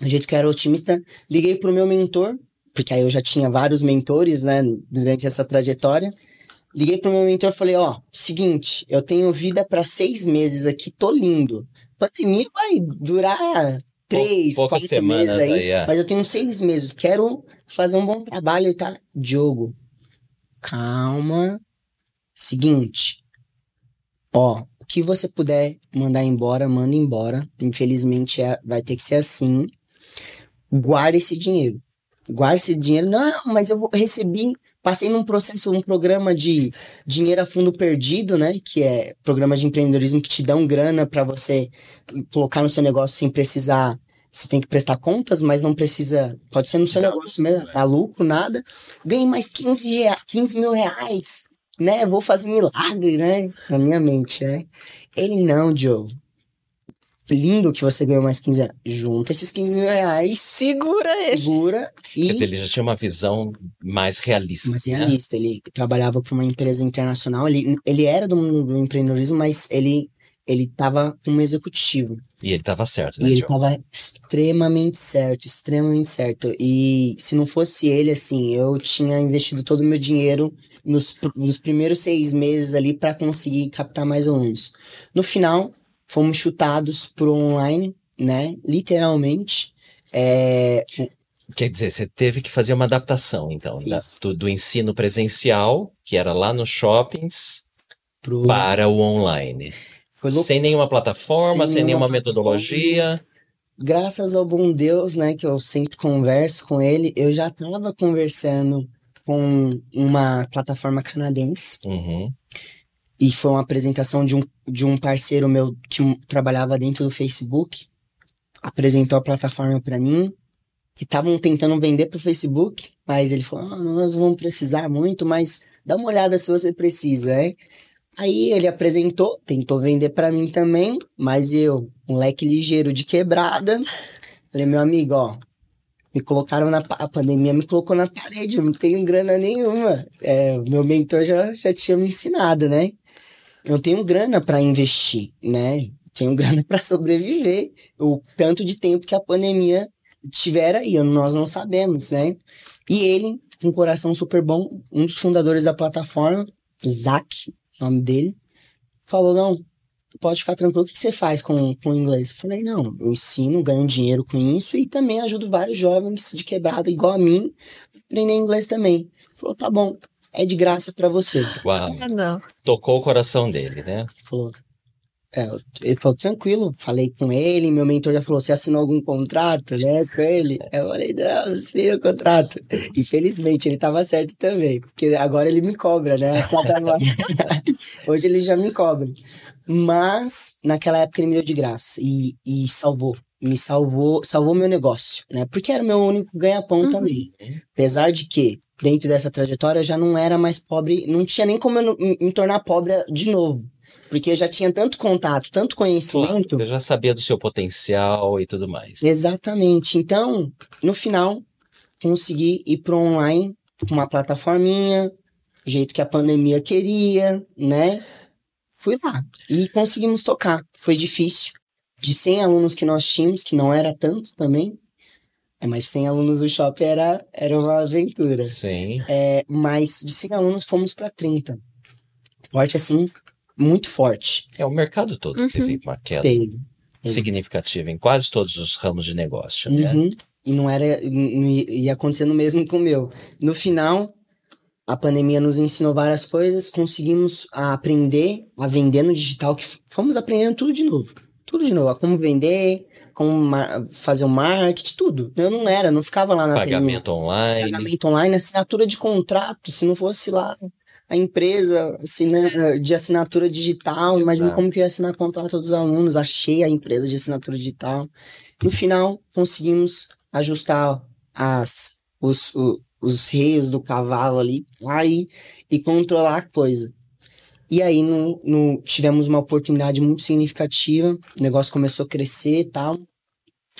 Do jeito que eu era otimista, liguei pro meu mentor, porque aí eu já tinha vários mentores, né, durante essa trajetória. Liguei pro meu mentor e falei, ó, seguinte, eu tenho vida para seis meses aqui, tô lindo. Pandemia vai durar três, poucas quatro meses aí, aí, é. mas eu tenho seis meses, quero fazer um bom trabalho e tá. Diogo, calma. Seguinte, ó, o que você puder mandar embora, manda embora. Infelizmente é, vai ter que ser assim. Guarda esse dinheiro. Guarda esse dinheiro. Não, mas eu recebi, passei num processo, um programa de dinheiro a fundo perdido, né? Que é programa de empreendedorismo que te dão grana pra você colocar no seu negócio sem precisar. Você tem que prestar contas, mas não precisa. Pode ser no seu negócio mesmo, dá lucro, nada. Ganhei mais 15, rea- 15 mil reais, né? Vou fazer milagre, né? Na minha mente, né? Ele não, Joe. Lindo que você ganhou mais 15 reais. Junta esses 15 mil reais, Segura ele. segura e Quer dizer, ele já tinha uma visão mais realista. mas né? realista. Ele trabalhava para uma empresa internacional. Ele, ele era do mundo do empreendedorismo, mas ele ele estava como executivo. E ele estava certo, E né, ele Diogo? estava extremamente certo, extremamente certo. E se não fosse ele, assim, eu tinha investido todo o meu dinheiro nos, nos primeiros seis meses ali para conseguir captar mais alunos. No final, fomos chutados pro online, né? Literalmente. É, Quer dizer, você teve que fazer uma adaptação, então, da- do, do ensino presencial, que era lá nos shoppings, pro, para o online. Sem nenhuma plataforma, Sem sem, nenhuma nenhuma metodologia. graças ao bom Deus, né, que eu sempre converso com ele, eu já estava conversando com uma plataforma canadense Uhum. e foi uma apresentação de um, de um parceiro meu que trabalhava dentro do Facebook, apresentou a plataforma para mim, que estavam tentando vender pro Facebook, mas ele falou, ah, nós vamos precisar muito, mas dá uma olhada se você precisa, né? Aí ele apresentou, tentou vender para mim também, mas eu, moleque ligeiro de quebrada, falei, meu amigo, ó, me colocaram na a pandemia, me colocou na parede, eu não tenho grana nenhuma. É, meu mentor já, já tinha me ensinado, né? Eu não tenho grana para investir, né? Tenho grana para sobreviver. O tanto de tempo que a pandemia tiver aí, nós não sabemos, né? E ele, um coração super bom, um dos fundadores da plataforma, Zach, nome dele, falou: não, pode ficar tranquilo, o que você faz com, com o inglês? Eu falei, não, eu ensino, ganho dinheiro com isso e também ajudo vários jovens de quebrada igual a mim aprender inglês também. Ele falou, tá bom, é de graça pra você. Uau. Ah, não. Tocou o coração dele, né? Ele falou, é, ele falou, tranquilo, falei com ele, meu mentor já falou, você assinou algum contrato, né, com ele? Eu falei, não, não assinei o contrato. Infelizmente, ele tava certo também, porque agora ele me cobra, né? Hoje ele já me cobra. Mas naquela época ele me deu de graça e, e salvou. Me salvou, salvou meu negócio, né? Porque era o meu único ganha-pão Uhum. também. Apesar de que, dentro dessa trajetória, eu já não era mais pobre, não tinha nem como eu me, tornar pobre de novo. Porque eu já tinha tanto contato, tanto conhecimento. Eu já sabia do seu potencial e tudo mais. Exatamente. Então, no final, consegui ir pro online com uma plataforminha, do jeito que a pandemia queria, né? Fui lá e conseguimos tocar. Foi difícil. De 100 alunos que nós tínhamos, que não era tanto também, é, mas 100 alunos do shopping era, era uma aventura. Sim. É, mas de 100 alunos fomos para 30. Forte assim, muito forte. É, o mercado todo Uhum. teve uma queda Teve. significativa em quase todos os ramos de negócio, né? Uhum. E não era. Não ia ia acontecendo o mesmo com o meu. No final, a pandemia nos ensinou várias coisas, conseguimos aprender a vender no digital, que fomos aprendendo tudo de novo. Tudo de novo. A como vender, como fazer o marketing, tudo. Eu não era, não ficava lá na Pagamento online. pagamento online, assinatura de contrato, se não fosse lá a empresa assina- de assinatura digital, imagina como que eu ia assinar contrato dos alunos, achei a empresa de assinatura digital. No final, conseguimos ajustar as, os, o- os reios do cavalo ali, aí, e controlar a coisa. E aí no, no- tivemos uma oportunidade muito significativa, o negócio começou a crescer e tal,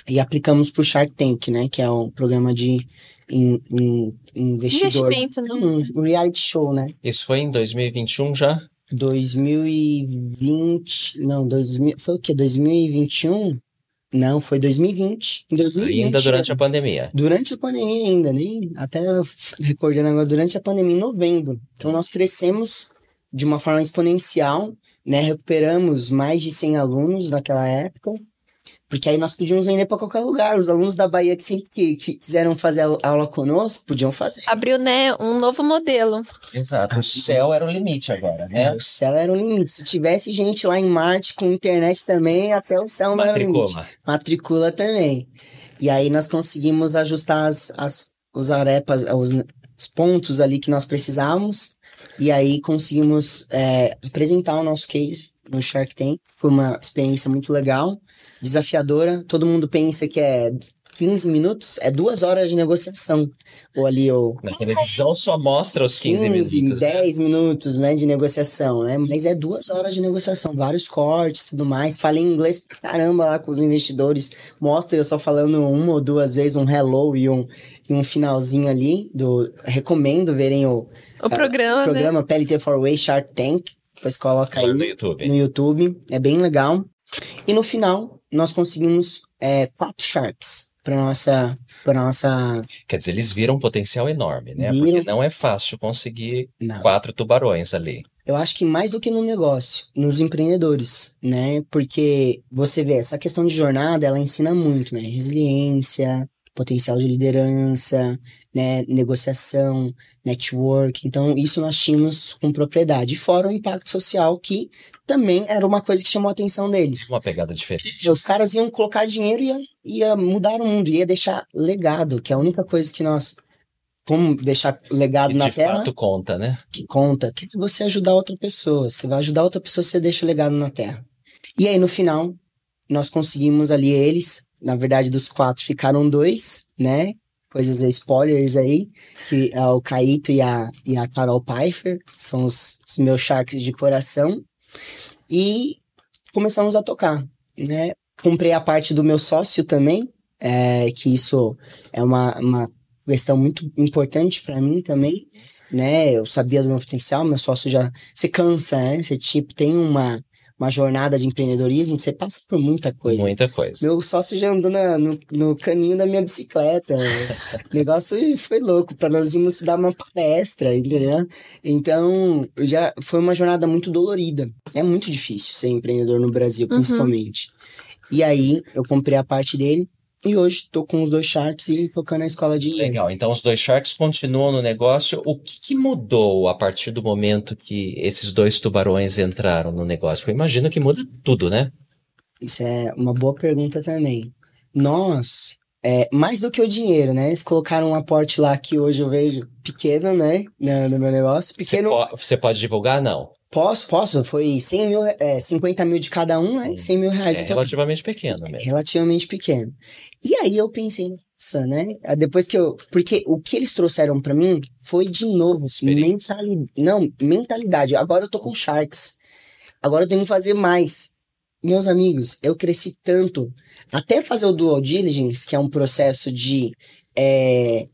e aplicamos pro Shark Tank, né, que é um programa de in- in- investidor. Investimento, não? Um reality show, né? Isso foi em 2021 já? 2020. Não, 2000, foi o quê? 2021? Não, foi 2020. Em 2020. Ainda durante a pandemia. Durante a pandemia ainda, nem até recordando agora, durante a pandemia em novembro. Então nós crescemos de uma forma exponencial, né? Recuperamos mais de 100 alunos naquela época. Porque aí nós podíamos vender para qualquer lugar. Os alunos da Bahia que sempre que, que quiseram fazer a- aula conosco, podiam fazer. Abriu, né, um novo modelo. Exato. O céu era o limite agora, né? O céu era o limite. Se tivesse gente lá em Marte com internet também, até o céu não era o limite. Matricula. Matricula também. E aí nós conseguimos ajustar as, as, os arepas, os, os pontos ali que nós precisávamos. E aí conseguimos é, apresentar o nosso case no Shark Tank. Foi uma experiência muito legal, desafiadora. Todo mundo pensa que é 15 minutos, é duas horas de negociação. Ou ali, ou Na televisão só mostra os 15 minutos. né? 10 minutos, né, de negociação, né? Mas é duas horas de negociação, vários cortes, tudo mais. Falei inglês pra caramba lá com os investidores. Mostra eu só falando uma ou duas vezes um hello e um, e um finalzinho ali. Do, recomendo verem o, O programa, né? programa PLT for Way Shark Tank. Depois coloca aí no YouTube. no YouTube. É bem legal. E no final, nós conseguimos é, quatro Sharks para nossa, pra nossa Quer dizer, eles viram um potencial enorme, né? Viram. Porque não é fácil conseguir Não. quatro tubarões ali. Eu acho que mais do que no negócio, nos empreendedores, né? Porque você vê, essa questão de jornada, ela ensina muito, né? Resiliência, potencial de liderança, né? Negociação, network. Então, isso nós tínhamos com propriedade. Fora o impacto social, que também era uma coisa que chamou a atenção deles. Uma pegada diferente. Os caras iam colocar dinheiro e ia, ia mudar o mundo, ia deixar legado, que é a única coisa que nós. Como deixar legado na de Terra? fato conta, né? que conta, que é você ajudar outra pessoa. Você vai ajudar outra pessoa, você deixa legado na Terra. E aí, no final, nós conseguimos ali eles. Na verdade, dos quatro ficaram dois, né? Coisas spoilers aí. Que é o Caíto e a, e a Carol Pfeiffer. São os, os meus sharks de coração. E começamos a tocar, né? Comprei a parte do meu sócio também. É, que isso é uma, uma questão muito importante para mim também né? Eu sabia do meu potencial, meu sócio já. Você cansa, né? Você, tipo, tem uma, uma jornada de empreendedorismo, você passa por muita coisa. Muita coisa. Meu sócio já andou na- no, no caninho da minha bicicleta. o negócio foi louco, para nós irmos dar uma palestra, entendeu? Então, já foi uma jornada muito dolorida. É muito difícil ser empreendedor no Brasil, Uhum. principalmente. E aí, eu comprei a parte dele. E hoje tô com os dois Sharks e tocando a escola de inglês. Legal. Então os dois Sharks continuam no negócio. O que, que mudou a partir do momento que esses dois tubarões entraram no negócio? Eu imagino que muda tudo, né? Isso é uma boa pergunta também. Nós, é, mais do que o dinheiro, né? Eles colocaram um aporte lá que hoje eu vejo pequeno, né? No, meu negócio. Você, Pequeno. po- você pode divulgar? Não. Posso, posso. Foi 100 mil, é, 50 mil de cada um, né? 100 mil reais. É relativamente pequeno mesmo. relativamente pequeno. E aí eu pensei, nossa, né? Ah, Depois que eu. Porque o que eles trouxeram pra mim foi de novo mentalidade. Não, mentalidade. Agora eu tô com Sharks. Agora eu tenho que fazer mais. Meus amigos, eu cresci tanto. Até fazer o Dual Diligence, que é um processo de é,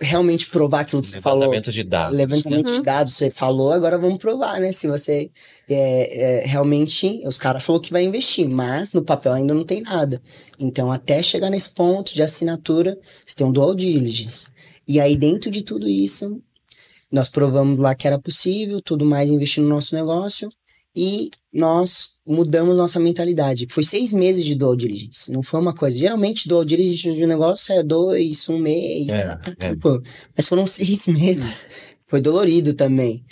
realmente provar aquilo que você falou. Levantamento de dados. Levantamento de Uhum. dados, você falou, agora vamos provar, né? Se você é, é, realmente. Os caras falaram que vai investir, mas no papel ainda não tem nada. Então, até chegar nesse ponto de assinatura, você tem um dual diligence. E aí, dentro de tudo isso, nós provamos lá que era possível, tudo mais investir no nosso negócio. E nós mudamos nossa mentalidade. Foi seis meses de dual diligence. Não foi uma coisa. Geralmente, dual diligence de um negócio é dois, um mês. É, tá, tá, é. tipo, mas foram seis meses. Foi dolorido também.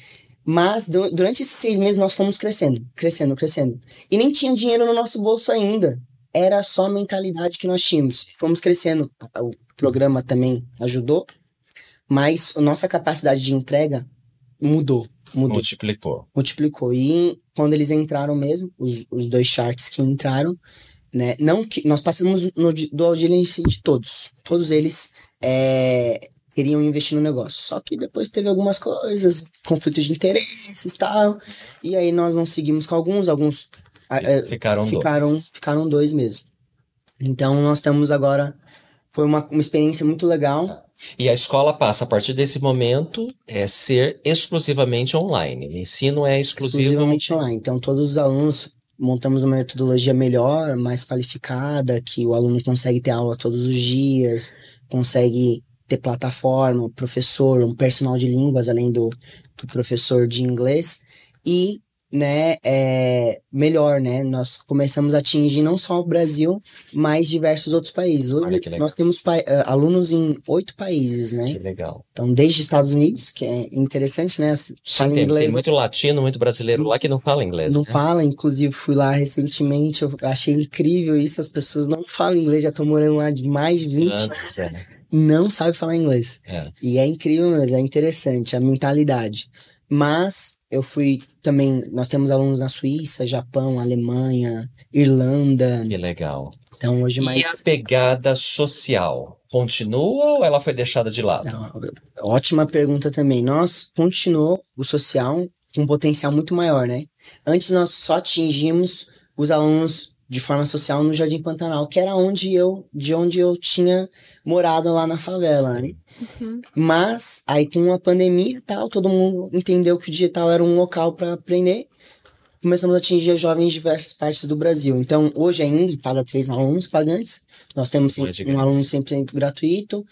Mas du- durante esses seis meses nós fomos crescendo, crescendo, crescendo. E nem tinha dinheiro no nosso bolso ainda. Era só a mentalidade que nós tínhamos. Fomos crescendo. O programa também ajudou. Mas a nossa capacidade de entrega mudou. Mudou Multiplicou. multiplicou. E quando eles entraram mesmo, os, os dois Sharks que entraram, né? Não que nós passamos no do audiência de todos. Todos eles é, queriam investir no negócio. Só que depois teve algumas coisas, conflitos de interesses e tal. E aí nós não seguimos com alguns, alguns ah, é, Ficaram dois. ficaram, ficaram dois mesmo. Então nós estamos agora. Foi uma, uma experiência muito legal. E a escola passa, a partir desse momento, é ser exclusivamente online. O ensino é exclusivo. exclusivamente online. Então, todos os alunos montamos uma metodologia melhor, mais qualificada, que o aluno consegue ter aula todos os dias, consegue ter plataforma, professor, um personal de línguas, além do, do professor de inglês. E, né, é, melhor, né? Nós começamos a atingir não só o Brasil, mas diversos outros países. Hoje, Olha que legal. nós temos eh, alunos em oito países, né? Que legal. Então, desde Estados Unidos, que é interessante, né? Sim, Fala tem, inglês, tem muito latino, muito brasileiro lá que não fala inglês. não né? fala, inclusive fui lá recentemente, eu achei incrível isso, as pessoas não falam inglês, já estão morando lá de mais de 20 Antes, é. não sabem falar inglês. É. E é incrível mesmo, é interessante a mentalidade. Mas eu fui também, nós temos alunos na Suíça, Japão, Alemanha, Irlanda. Que legal. Então hoje mais E a pegada social? Continua ou ela foi deixada de lado? Não, Ótima pergunta também. Nós continuou o social com um potencial muito maior, né? Antes nós só atingimos os alunos de forma social no Jardim Pantanal, que era onde eu, de onde eu tinha morado lá na favela, né? Uhum. Mas aí com a pandemia e tal, todo mundo entendeu que o digital era um local para aprender. Começamos a atingir jovens de diversas partes do Brasil. Então, hoje ainda, cada três alunos pagantes, nós temos Um é um aluno 100% gratuito.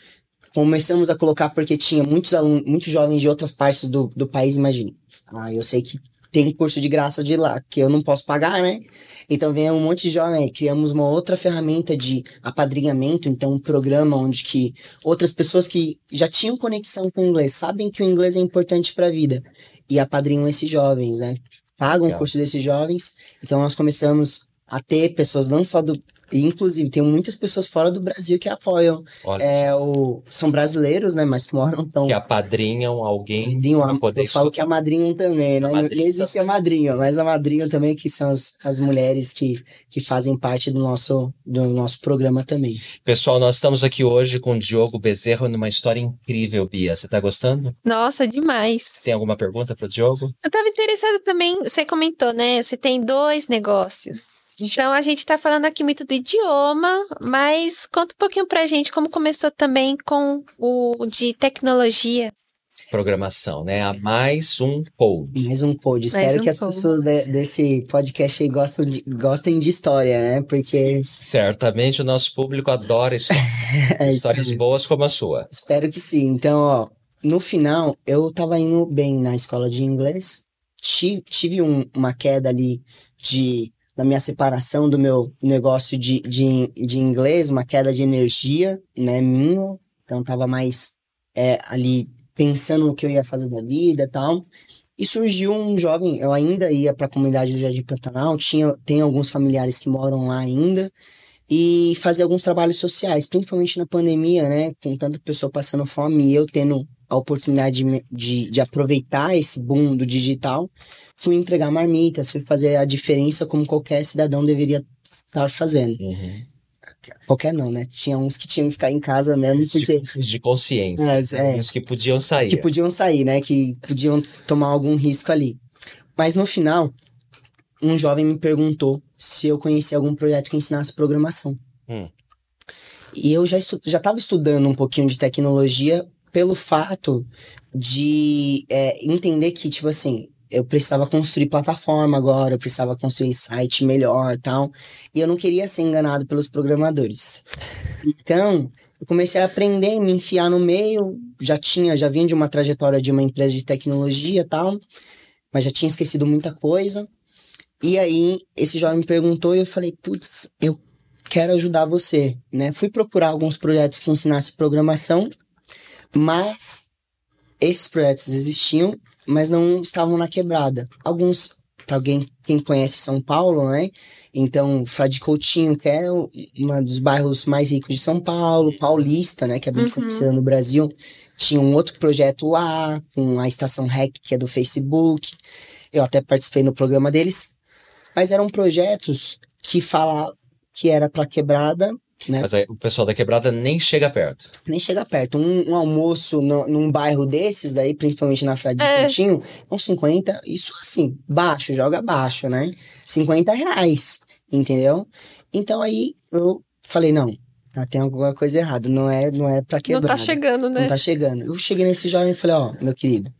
Começamos a colocar porque tinha muitos alunos, muitos jovens de outras partes do, do país, imagine. Ah, eu sei que tem curso de graça de lá, que eu não posso pagar, né? Então vem um monte de jovem, criamos uma outra ferramenta de apadrinhamento, então um programa onde que outras pessoas que já tinham conexão com o inglês, sabem que o inglês é importante para a vida e apadrinham esses jovens, né? Pagam o Legal. curso desses jovens. Então nós começamos a ter pessoas não só do e, inclusive tem muitas pessoas fora do Brasil que apoiam. Olha, É, o, são brasileiros, né? Mas que moram tão que apadrinham alguém Madrinho, para poder eu falo que a madrinha também, né? A Não- madrinha Não existe a madrinha, mas a madrinha também, que são as, as mulheres que, que fazem parte do nosso, do nosso programa também. Pessoal, nós estamos aqui hoje com o Diogo Bezerro numa história incrível, Bia. Você tá gostando? Nossa, demais. Tem alguma pergunta para o Diogo? Eu tava interessada também, você comentou, né? Você tem dois negócios. Então a gente tá falando aqui muito do idioma, mas conta um pouquinho pra gente como começou também com o de tecnologia. Programação, né? A mais um code. Mais um pod. Espero um que as pod. pessoas de- desse podcast aí gostam de, gostem de história, né? Porque Certamente o nosso público adora histórias, é, histórias boas como a sua. Espero que sim. Então, ó, no final, eu tava indo bem na escola de inglês. Ti- Tive um- uma queda ali de na minha separação do meu negócio de, de, de inglês, uma queda de energia, né, minha. Então, tava mais é, ali pensando no que eu ia fazer da vida e tal. E surgiu um jovem, eu ainda ia para a comunidade do Jardim Pantanal, tinha, tem alguns familiares que moram lá ainda, e fazer alguns trabalhos sociais, principalmente na pandemia, né? Com tanta pessoa passando fome e eu tendo a oportunidade de, de, de aproveitar esse boom do digital, fui entregar marmitas, fui fazer a diferença como qualquer cidadão deveria estar fazendo. Uhum. Qualquer não, né? Tinha uns que tinham que ficar em casa mesmo, porque. De consciência. É, é, Os que podiam sair. que podiam sair, né? Que podiam tomar algum risco ali. Mas no final, um jovem me perguntou se eu conhecia algum projeto que ensinasse programação. Hum. E eu já estu já estava estudando um pouquinho de tecnologia pelo fato de é, entender que, tipo assim, eu precisava construir plataforma agora, eu precisava construir site melhor tal. E eu não queria ser enganado pelos programadores. Então, eu comecei a aprender, me enfiar no meio. Já tinha, já vinha de uma trajetória de uma empresa de tecnologia tal, mas já tinha esquecido muita coisa. E aí, esse jovem me perguntou e eu falei, putz, eu quero ajudar você, né? Fui procurar alguns projetos que ensinassem programação, mas esses projetos existiam mas não estavam na quebrada. Alguns, para alguém quem conhece São Paulo, né? Então, Frade Coutinho, que é um dos bairros mais ricos de São Paulo, paulista, né? Que é bem Uhum. conhecido no Brasil. Tinha um outro projeto lá, com a Estação REC, que é do Facebook. Eu até participei no programa deles. Mas eram projetos que falavam que era para quebrada, né? Mas aí, o pessoal da quebrada nem chega perto. nem chega perto. Um, um almoço no- num bairro desses, daí, principalmente na Frade É. Coutinho, é uns 50, isso assim, baixo, joga baixo, né? 50 reais, entendeu? Então aí eu falei, não, tá, tem alguma coisa errada, não é, não é pra Não quebrada. tá chegando, né? Não tá chegando. Eu cheguei nesse jovem e falei, ó, meu querido,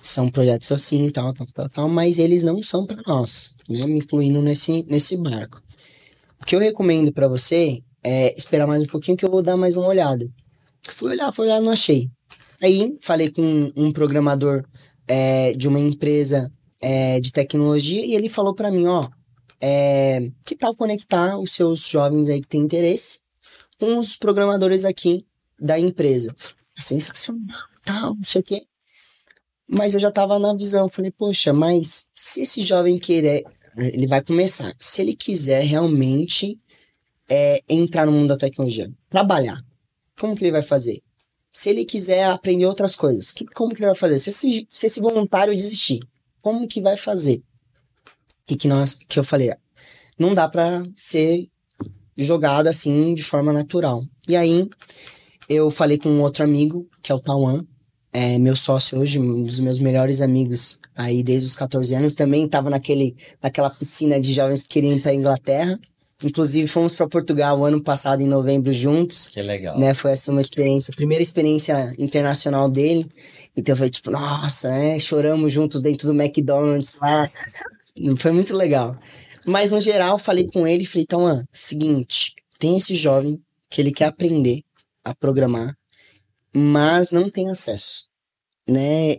são projetos assim, tal, tal, tal, tal, mas eles não são pra nós, né? Me incluindo nesse, nesse barco. O que eu recomendo pra você é esperar mais um pouquinho que eu vou dar mais uma olhada. Fui olhar, fui olhar, não achei. Aí falei com um, programador é, de uma empresa é, de tecnologia e ele falou pra mim, ó, é, que tal conectar os seus jovens aí que têm interesse com os programadores aqui da empresa. Sensacional, tal, não sei o quê. Mas eu já tava na visão, falei, poxa, mas se esse jovem querer, ele vai começar, se ele quiser realmente é, entrar no mundo da tecnologia, trabalhar, como que ele vai fazer? Se ele quiser aprender outras coisas, que, como que ele vai fazer? Se esse, se esse voluntário desistir, como que vai fazer? Que, que, nós, que eu falei, não dá pra ser jogado assim de forma natural. E aí eu falei com um outro amigo, que é o Tauan, é meu sócio hoje, um dos meus melhores amigos aí desde os 14 anos, também estava naquele naquela piscina de jovens que queriam ir para Inglaterra. Inclusive fomos para Portugal o ano passado em novembro juntos, Que legal. né? Foi essa uma experiência, primeira experiência internacional dele. Então foi tipo, nossa, né? Choramos juntos dentro do McDonald's lá. Foi muito legal. Mas no geral, falei com ele e falei, então, ah, seguinte, tem esse jovem que ele quer aprender a programar, mas não tem acesso, né?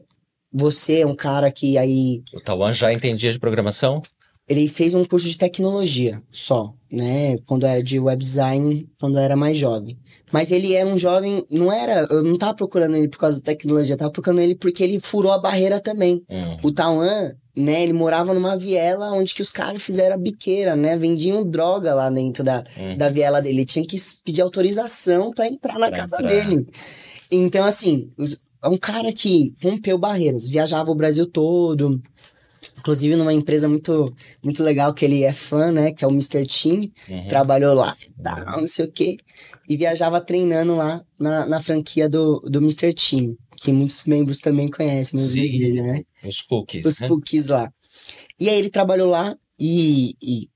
Você é um cara que aí O Tawan já entendia de programação? ele fez um curso de tecnologia só, né? Quando era de web design, quando era mais jovem. Mas ele era um jovem, não era, eu não tava procurando ele por causa da tecnologia, eu tava procurando ele porque ele furou a barreira também. Hum. O Tauan, né, ele morava numa viela onde que os caras fizeram a biqueira, né? Vendiam droga lá dentro da, Hum. da viela dele. Ele tinha que pedir autorização pra entrar na Pra casa entrar. dele. Então, assim, é um cara que rompeu barreiras, viajava o Brasil todo. Inclusive numa empresa muito, muito legal que ele é fã, né? Que é o Mr. Team. Uhum. Trabalhou lá, tal, não sei o quê. E viajava treinando lá na, na franquia do, do Mr. Team. Que muitos membros também conhecem, né? Os cookies, os né? cookies lá. E aí ele trabalhou lá e, e,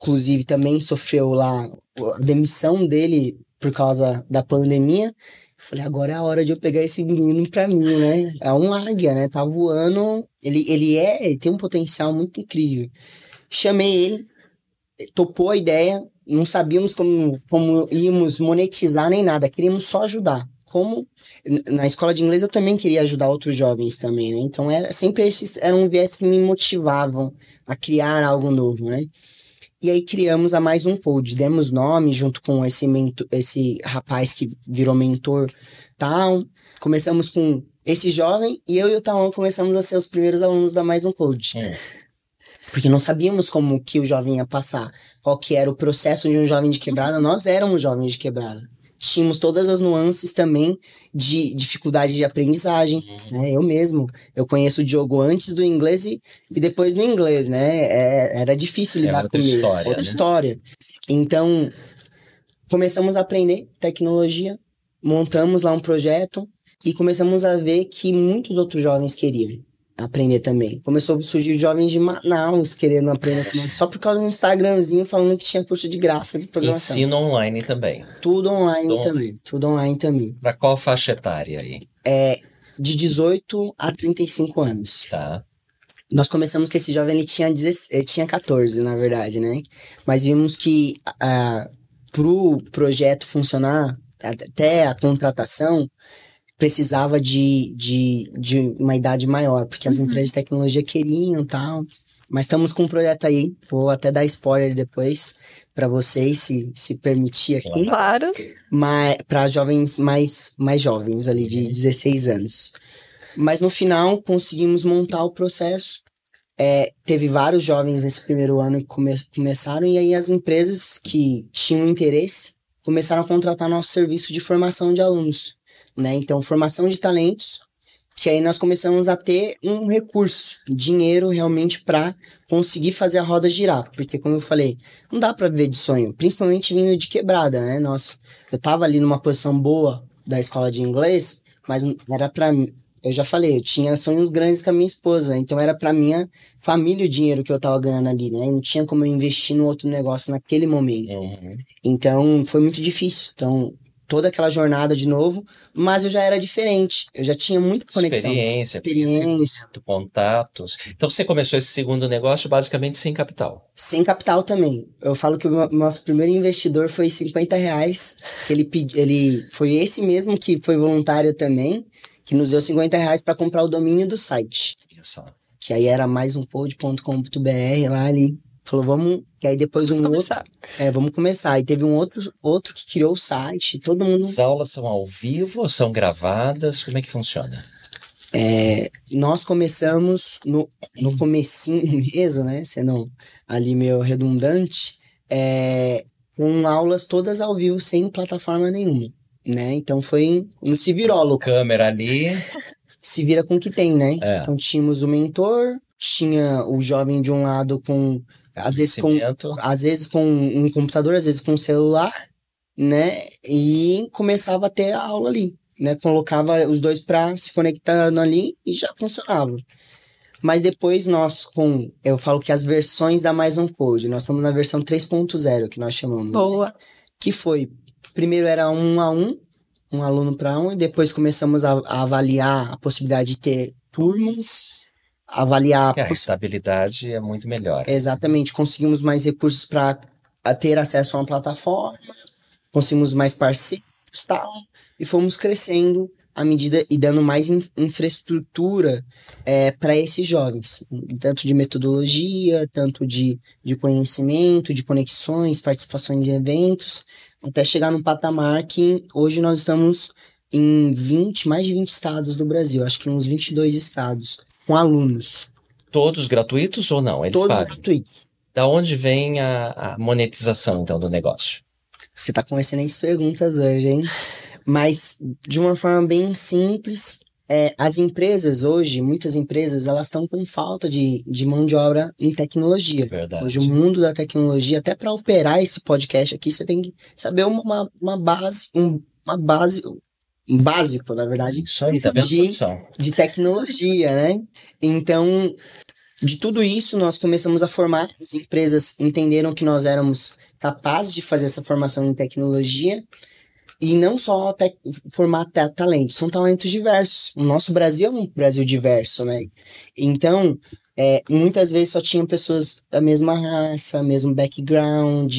inclusive, também sofreu lá a demissão dele por causa da pandemia. Falei, agora é a hora de eu pegar esse menino pra mim, né? É um águia, né? Tá voando. Ele, ele é, ele tem um potencial muito incrível. Chamei ele, topou a ideia, não sabíamos como, como íamos monetizar nem nada, queríamos só ajudar. Como na escola de inglês eu também queria ajudar outros jovens também, né? Então era sempre esses eram viés que me motivavam a criar algo novo, né? E aí criamos a mais um code, demos nome junto com esse mentor, esse rapaz que virou mentor, tal. Começamos com esse jovem e eu e o Taon começamos a ser os primeiros alunos da mais um code. Hum. Porque não sabíamos como que o jovem ia passar, qual que era o processo de um jovem de quebrada, nós éramos jovens de quebrada. Tínhamos todas as nuances também de dificuldade de aprendizagem, né? Eu mesmo, eu conheço o Diogo antes do inglês e, e depois do inglês, né? É, era difícil É lidar outra comigo. história, outra né? história. Então, começamos a aprender tecnologia, montamos lá um projeto e começamos a ver que muitos outros jovens queriam aprender também. Começou a surgir jovens de Manaus querendo aprender só por causa do Instagramzinho falando que tinha curso de graça de programação. Ensino online também. Tudo online Tudo também. Tudo online também. Para qual faixa etária aí? De 18 a 35 anos. Tá. Nós começamos que esse jovem ele tinha, 16, ele tinha 14, na verdade, né? Mas vimos que ah, pro projeto funcionar, até a contratação, precisava de, de, de uma idade maior, porque as empresas de tecnologia queriam e tal. Mas estamos com um projeto aí, vou até dar spoiler depois para vocês, se, se permitir aqui. Claro. para jovens mais, mais jovens, ali de 16 anos. Mas no final conseguimos montar o processo. É, teve vários jovens nesse primeiro ano que come- começaram, e aí as empresas que tinham interesse começaram a contratar nosso serviço de formação de alunos. Né? Então, formação de talentos, que aí nós começamos a ter um recurso, dinheiro realmente para conseguir fazer a roda girar. Porque, como eu falei, não dá para viver de sonho, principalmente vindo de quebrada, né? Nós, eu tava ali numa posição boa da escola de inglês, mas era para mim. Eu já falei, eu tinha sonhos grandes com a minha esposa, então era para minha família o dinheiro que eu tava ganhando ali, né? Não tinha como eu investir no outro negócio naquele momento. Uhum. Então foi muito difícil. Então, toda aquela jornada de novo, mas eu já era diferente. Eu já tinha muita conexão. Experiência, Experiência. contatos. Então você começou esse segundo negócio basicamente sem capital. Sem capital também. Eu falo que o no- nosso primeiro investidor foi 50 reais. Ele, ele foi esse mesmo que foi voluntário também, que nos deu 50 reais para comprar o domínio do site. Só. Que aí era mais um pod.com.br lá ali. Falou, vamos. Que aí depois Vamos um começar. outro. É, vamos começar. E teve um outro, outro que criou o site. Todo mundo. As aulas são ao vivo, são gravadas, como é que funciona? É, nós começamos no, no comecinho mesmo, né? Sendo ali meio redundante, é, com aulas todas ao vivo, sem plataforma nenhuma, né? Então foi um se virou, louco. Câmera ali, Se vira com o que tem, né? É. Então tínhamos o mentor, tinha o jovem de um lado com, às vezes com, às vezes com um computador, às vezes com um celular, né? E começava a ter a aula ali, né? Colocava os dois para se conectando ali e já funcionava. Mas depois nós com, eu falo que as versões da Mais Um Code, nós estamos na versão 3.0 que nós chamamos, Boa. que foi primeiro era um a um, um aluno para um, e depois começamos a, a avaliar a possibilidade de ter turmas, avaliar Que a rentabilidade é muito melhor. Exatamente, conseguimos mais recursos para ter acesso a uma plataforma, conseguimos mais parceiros e tal, e fomos crescendo à medida e dando mais in- infraestrutura para esses jovens, tanto de metodologia, tanto de, de conhecimento, de conexões, participações em eventos, até chegar num patamar que hoje nós estamos em 20, mais de 20 estados do Brasil, acho que uns 22 estados, com alunos, Todos gratuitos ou não? Eles todos pagam. gratuitos. Da onde vem a, a monetização, então, do negócio? Você tá com excelentes perguntas hoje, hein? Mas, de uma forma bem simples, é, as empresas hoje, muitas empresas, elas estão com falta de, de mão de obra em tecnologia. Verdade. Hoje, o mundo da tecnologia, até para operar esse podcast aqui, você tem que saber uma, uma base, um, uma base, básico, na verdade, Isso aí, tá vendo, De- de tecnologia, né? Então, de tudo isso, nós começamos a formar. As empresas entenderam que nós éramos capazes de fazer essa formação em tecnologia e não só te- formar ta- talentos, são talentos diversos. O nosso Brasil é um Brasil diverso, né? Então, é, muitas vezes só tinham pessoas da mesma raça, mesmo background,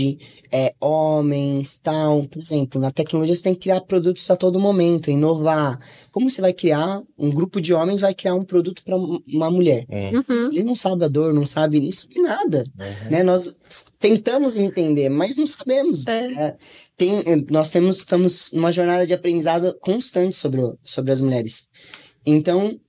é, homens, tal. Por exemplo, na tecnologia você tem que criar produtos a todo momento, inovar. Como você vai criar, um grupo de homens vai criar um produto para uma mulher? Hum, Uhum. Ele não sabe a dor, não sabe, não sabe nada, uhum. né? Nós tentamos entender, mas não sabemos. É. É, tem, eh, nós temos, estamos numa jornada de aprendizado constante sobre, sobre as mulheres. Então,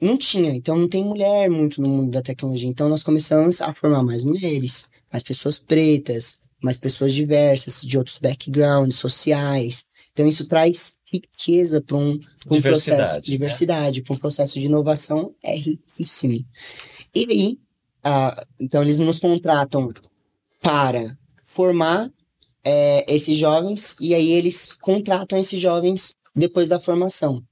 não tinha. Então, não tem mulher muito no mundo da tecnologia. Então, nós começamos a formar mais mulheres, mais pessoas pretas, mais pessoas diversas, de outros backgrounds sociais. Então isso traz riqueza para um, pra um Diversidade, processo, né? diversidade, para um processo de inovação é riquíssimo. E aí, ah, então eles nos contratam para formar é, esses jovens e aí eles contratam esses jovens depois da formação.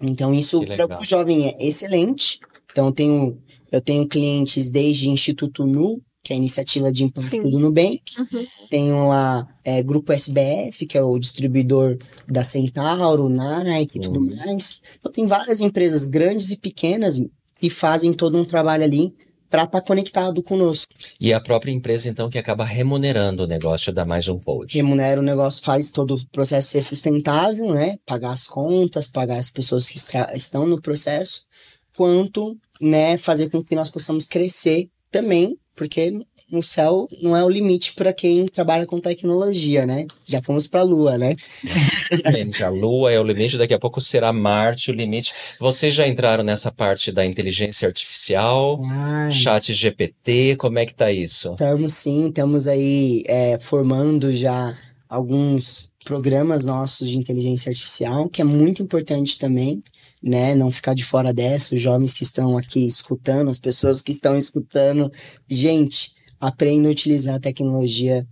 Então isso para o jovem é excelente. Então eu tenho eu tenho clientes desde Instituto Nu, que é a iniciativa de impacto Sim. do Nubank, Uhum. tenho lá é, Grupo SBF, que é o distribuidor da Centauro, Nike e tudo Uhum. mais. Então tem várias empresas grandes e pequenas que fazem todo um trabalho ali para estar conectado conosco. E a própria empresa, então, que acaba remunerando o negócio da mais um pod. remunera o negócio, faz todo o processo ser sustentável, né? Pagar as contas, pagar as pessoas que estão no processo, quanto, né, fazer com que nós possamos crescer também, porque no céu não é o limite para quem trabalha com tecnologia, né? Já fomos para a lua, né? A Lua é o limite, daqui a pouco será Marte o limite. Vocês já entraram nessa parte da inteligência artificial, chat GPT, como é que tá isso? Estamos sim, estamos aí é, formando já alguns programas nossos de inteligência artificial, que é muito importante também, né? Não ficar de fora dessa, os jovens que estão aqui escutando, as pessoas que estão escutando. Gente, aprenda a utilizar a tecnologia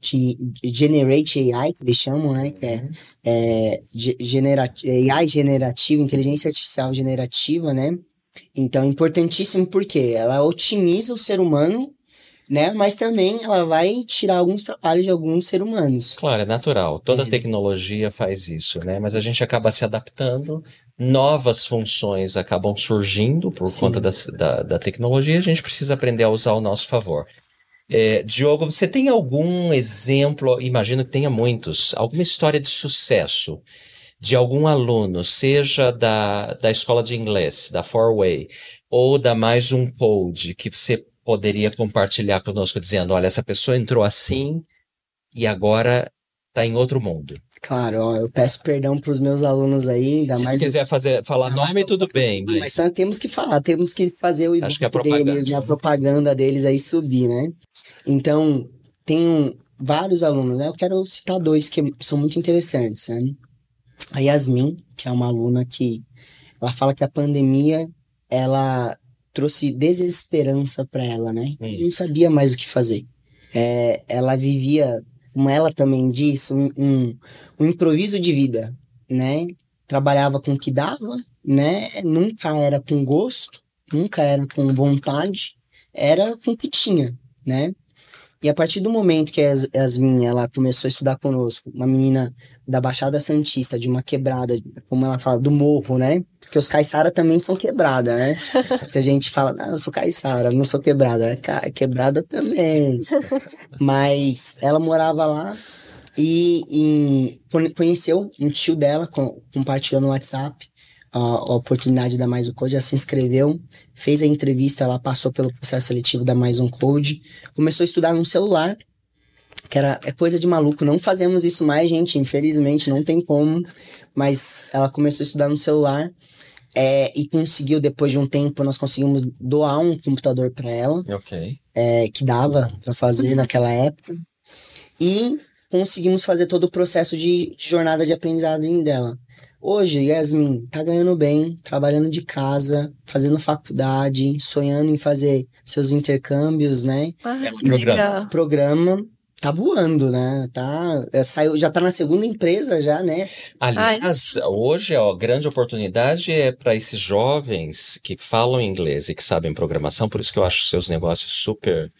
de, Generate AI, que eles chamam, né? Que é, é ge- genera- AI generativa, inteligência artificial generativa, né? Então, é importantíssimo porque ela otimiza o ser humano né? Mas também ela vai tirar alguns trabalhos de alguns seres humanos. Claro, é natural. Toda Uhum. tecnologia faz isso, né? Mas a gente acaba se adaptando, novas funções acabam surgindo por Sim. conta das- da, da tecnologia e a gente precisa aprender a usar ao nosso favor. É, Diogo, você tem algum exemplo, imagino que tenha muitos, alguma história de sucesso de algum aluno, seja da, da escola de inglês, da Four Way, ou da Mais Um Code, que você poderia compartilhar conosco dizendo, olha, essa pessoa entrou assim e agora está em outro mundo. Claro, ó, eu peço perdão para os meus alunos aí, ainda Se mais. quiser fazer, falar nome, tudo bem, Mas mas nós temos que falar, temos que fazer o Acho que é a ibope propaganda. deles, né, a propaganda deles aí subir, né? Então, tenho vários alunos, né? Eu quero citar dois que são muito interessantes, né? A Yasmin, que é uma aluna que ela fala que a pandemia ela trouxe desesperança para ela, né? Hum. Não sabia mais o que fazer. É, ela vivia, como ela também disse, um, um, um improviso de vida, né? Trabalhava com o que dava, né? Nunca era com gosto, nunca era com vontade, era com o que tinha, né? E a partir do momento que a Yas- Yasmin ela começou a estudar conosco, uma menina da Baixada Santista, de uma quebrada, como ela fala, do morro, né? Porque os caiçara também são quebrada, né? Muita gente fala, não, eu sou caiçara, não sou quebrada. É ca- quebrada também. Mas ela morava lá e, e con- conheceu um tio dela, com, compartilhou no WhatsApp a, a oportunidade da Mais Um Code, ela se inscreveu, fez a entrevista, ela passou pelo processo seletivo da Mais Um Code, começou a estudar num celular, que era é coisa de maluco, não fazemos isso mais, gente, infelizmente, não tem como, mas ela começou a estudar no celular, é, e conseguiu, depois de um tempo, nós conseguimos doar um computador para ela, Ok. é, que dava para fazer naquela época. E conseguimos fazer todo o processo de, de jornada de aprendizado dela. Hoje, Yasmin tá ganhando bem, trabalhando de casa, fazendo faculdade, sonhando em fazer seus intercâmbios, né? Ah, É um programa. programa tá voando, né? Tá, é, saiu, já tá na segunda empresa já, né? Aliás, hoje a grande oportunidade é para esses jovens que falam inglês e que sabem programação, por isso que eu acho seus negócios super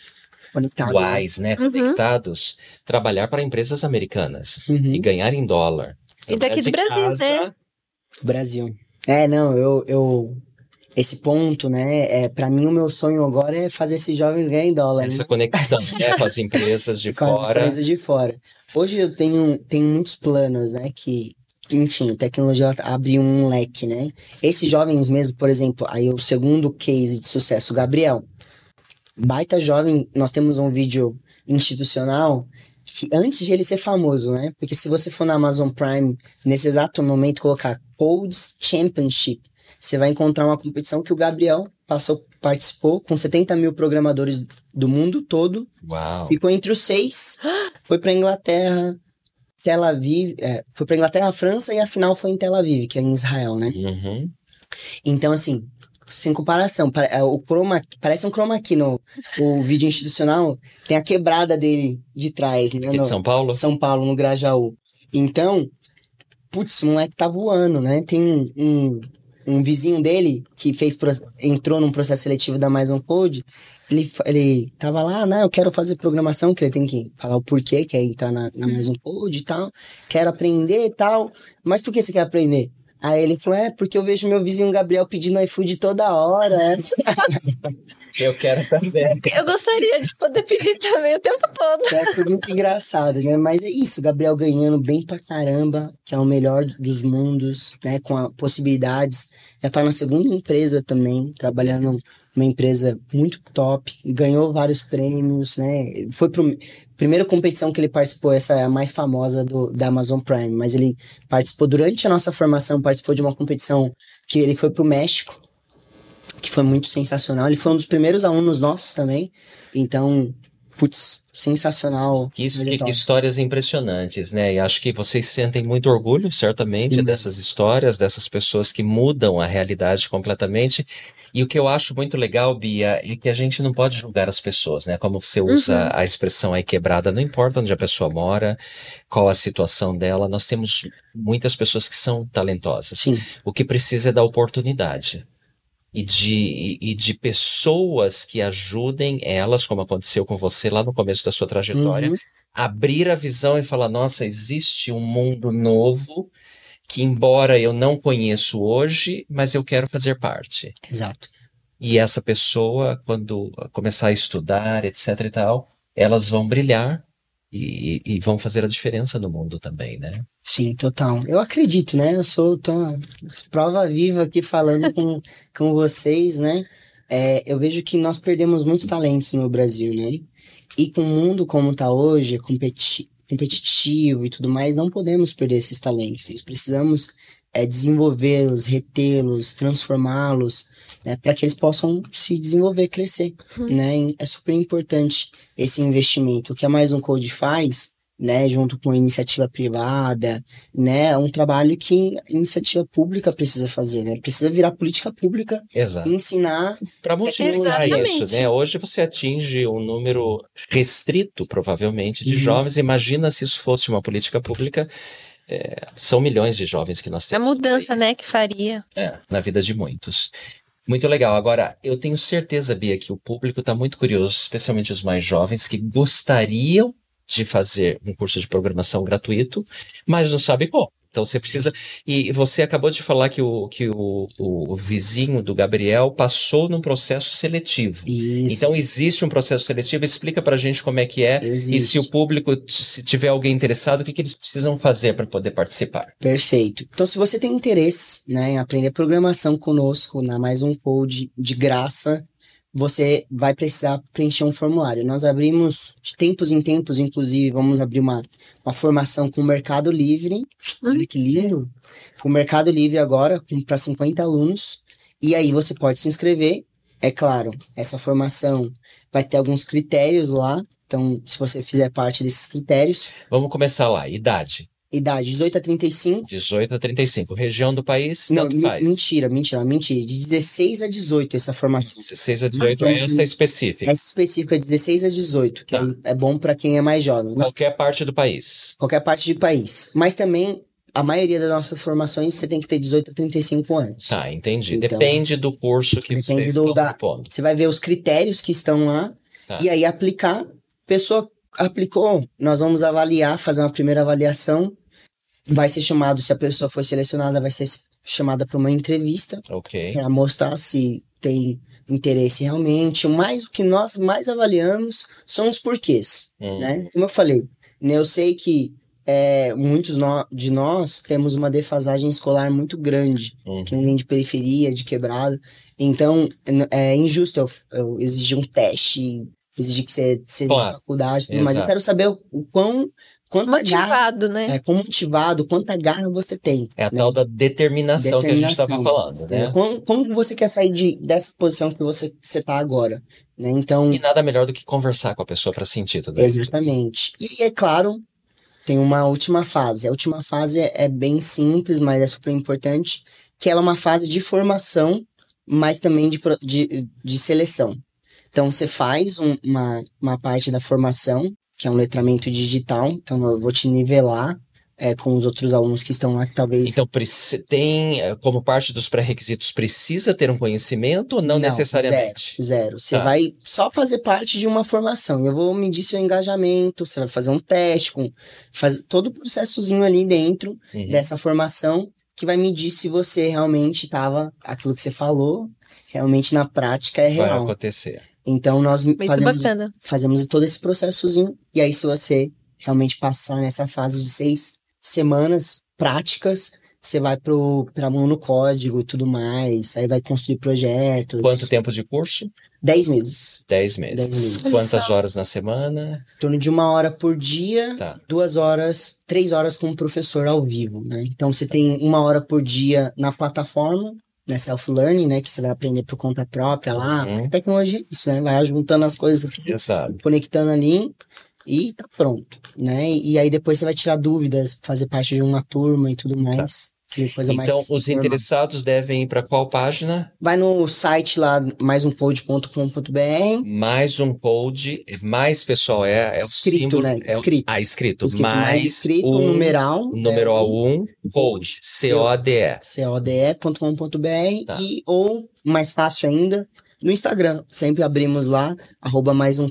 Conectado. né? wise, né? Uhum. Conectados, trabalhar para empresas americanas Uhum. e ganhar em dólar. E daqui do Trabalhar de Brasil, casa, né? Brasil. É, não, eu, eu esse ponto, né? É, para mim o meu sonho agora é fazer esses jovens ganharem dólar. Essa né? conexão né, com as empresas de com as fora. empresas de fora. Hoje eu tenho, tenho muitos planos, né? Que, enfim, a tecnologia abre um leque, né? Esses jovens mesmo, por exemplo, aí o segundo case de sucesso, o Gabriel. Baita jovem, nós temos um vídeo institucional antes de ele ser famoso, né? Porque se você for na Amazon Prime, nesse exato momento, colocar Codes Championship, você vai encontrar uma competição que o Gabriel passou, participou com 70 mil programadores do mundo todo Uau. Ficou entre os seis, foi pra Inglaterra, Tel Aviv, é, foi pra Inglaterra, França e a final foi em Tel Aviv, que é em Israel, né? Uhum. Então, assim, sem comparação, pa- é, o chroma, parece um chroma aqui no o vídeo institucional, tem a quebrada dele de trás, né? Aqui de São Paulo? São Paulo, no Grajaú. Então, putz, o moleque tá voando, né? Tem um, um, um vizinho dele que fez entrou num processo seletivo da Mais Code. Ele, ele tava lá, né? Eu quero fazer programação, que ele tem que falar o porquê, quer entrar na, na Mais Code e tal. Quero aprender e tal. Mas por que você quer aprender? Aí ele falou, é, porque eu vejo meu vizinho Gabriel pedindo iFood toda hora. Eu quero também. Eu gostaria de poder pedir também o tempo todo. É coisa muito engraçado, né? Mas é isso, Gabriel ganhando bem pra caramba, que é o melhor dos mundos, né? Com a- possibilidades. Já tá na segunda empresa também, trabalhando numa empresa muito top, ganhou vários prêmios, né? Foi pro primeira competição que ele participou, essa é a mais famosa do, da Amazon Prime, mas ele participou durante a nossa formação, participou de uma competição que ele foi pro México, que foi muito sensacional. Ele foi um dos primeiros alunos nossos também. Então, putz, sensacional. Isso, top. histórias impressionantes, né? E acho que vocês sentem muito orgulho, certamente, Demais. dessas histórias, dessas pessoas que mudam a realidade completamente. E o que eu acho muito legal, Bia, é que a gente não pode julgar as pessoas, né? Como você usa a expressão aí quebrada, não importa onde a pessoa mora, qual a situação dela, nós temos muitas pessoas que são talentosas. Sim, O que precisa é da oportunidade. E de, e de pessoas que ajudem elas, como aconteceu com você lá no começo da sua trajetória, Uhum. abrir a visão e falar: nossa, existe um mundo novo que, embora eu não conheço hoje, mas eu quero fazer parte. exato. E essa pessoa, quando começar a estudar, etc e tal, elas vão brilhar e, e- vão fazer a diferença no mundo também, né? Sim, total. Eu acredito, né? Eu sou tô, prova viva aqui falando com, com vocês, né? É, eu vejo que nós perdemos muitos talentos no Brasil, né? E com o mundo como tá hoje, competi competitivo e tudo mais, não podemos perder esses talentos. Nós precisamos é, desenvolvê-los, retê-los, transformá-los, né? Para que eles possam se desenvolver, crescer, né? E É super importante esse investimento. O que a Mais Um Code faz né, junto com a iniciativa privada, né, é um trabalho que a iniciativa pública precisa fazer, né, precisa virar política pública Exato. e ensinar, Para multiplicar Exatamente. isso, né? Hoje você atinge um número restrito, provavelmente, de Uhum. jovens. Imagina se isso fosse uma política pública. é, são milhões de jovens que nós A temos. mudança, né, que faria. É, na vida de muitos. Muito legal. Agora, eu tenho certeza, Bia, que o público está muito curioso, especialmente os mais jovens, que gostariam de fazer um curso de programação gratuito, mas não sabe como. Então você precisa. E você acabou de falar que o, que o, o vizinho do Gabriel passou num processo seletivo. isso, Então existe um processo seletivo, explica pra gente como é que é e existe. se o público, se tiver alguém interessado, o que, que eles precisam fazer para poder participar. Perfeito. Então, se você tem interesse né, em aprender programação conosco na Mais Um Code de graça, você vai precisar preencher um formulário. Nós abrimos de tempos em tempos, inclusive, vamos abrir uma, uma formação com o Mercado Livre. Olha que lindo! Com o Mercado Livre agora, para 50 alunos. E aí você pode se inscrever. É claro, essa formação vai ter alguns critérios lá. Então, se você fizer parte desses critérios, Vamos começar lá. Idade: idade 18 a 35. 18 a 35. Região do país, Não, tanto faz. mentira, mentira, mentira. De 16 a 18 essa formação. 16 a 18 Então, é essa específica. Essa específica é 16 a 18, que Tá. é bom para quem é mais jovem. Qualquer parte do país. qualquer parte de país. Mas também, a maioria das nossas formações, você tem que ter 18 a 35 anos. Tá, entendi. Então, Depende do curso que do estão da- propondo. Você vai ver os critérios que estão lá Tá. e aí aplicar. Pessoa aplicou, nós vamos avaliar, fazer uma primeira avaliação. Vai ser chamado, se a pessoa for selecionada, vai ser chamada para uma entrevista. Ok. para mostrar se tem interesse realmente, mas o que nós mais avaliamos são os porquês, Hum. né? Como eu falei, né, eu sei que é, muitos nó- de nós temos uma defasagem escolar muito grande, Uhum. quem vem de periferia, de quebrada, então é injusto eu, eu exigir um teste, exigir que você seja Claro. de faculdade, tudo, mas eu quero saber o, o quão, garra, Motivado, né? é, quão motivado, quanta garra você tem. É a né? tal da determinação, que a gente estava Determinação. falando, né? Como, como você quer sair de, dessa posição que você, que você tá agora? Né? Então, E nada melhor do que conversar com a pessoa para sentir tudo isso. exatamente. E é claro, tem uma última fase. A última fase é, é bem simples, mas é super importante, que ela é uma fase de formação, mas também de, de, de seleção. Então, você faz um- uma, uma parte da formação, que é um letramento digital, então eu vou te nivelar é, com os outros alunos que estão lá, que talvez Então, tem, eh, como parte dos pré-requisitos, precisa ter um conhecimento ou não, necessariamente? Zero. Você Tá. vai só fazer parte de uma formação. Eu vou medir seu engajamento, você vai fazer um teste, com, fazer todo o processozinho ali dentro Uhum. dessa formação que vai medir se você realmente estava, aquilo que você falou, realmente na prática é Vai real. acontecer. Então nós Muito fazemos, bacana. fazemos todo esse processozinho, e aí se você realmente passar nessa fase de seis semanas práticas, você vai para mão no código e tudo mais, aí vai construir projetos. Quanto tempo de curso? Dez meses. Dez meses. Dez meses. Quantas horas na semana? Em torno de uma hora por dia, Tá. duas horas, três horas com o professor ao vivo, né? Então você tem uma hora por dia na plataforma, né? Self-learning, né? Que você vai aprender por conta própria lá. Uhum. Tecnologia é isso, né? Vai juntando as coisas, Exato. conectando ali e tá pronto, né? E aí depois você vai tirar dúvidas, fazer parte de uma turma e tudo mais. Que coisa mais Então, os interessados devem ir para qual página? Vai no site lá, maisumpode.com.br. Mais um code, mais pessoal, é, é o Escrito, símbolo. né? É Escrito. ah, escrito. Escrito mais mais escrito, um, numeral. numeral é, 1, code, C-O-D-E. code.com.br Tá. e ou mais fácil ainda no Instagram sempre abrimos lá arroba mais um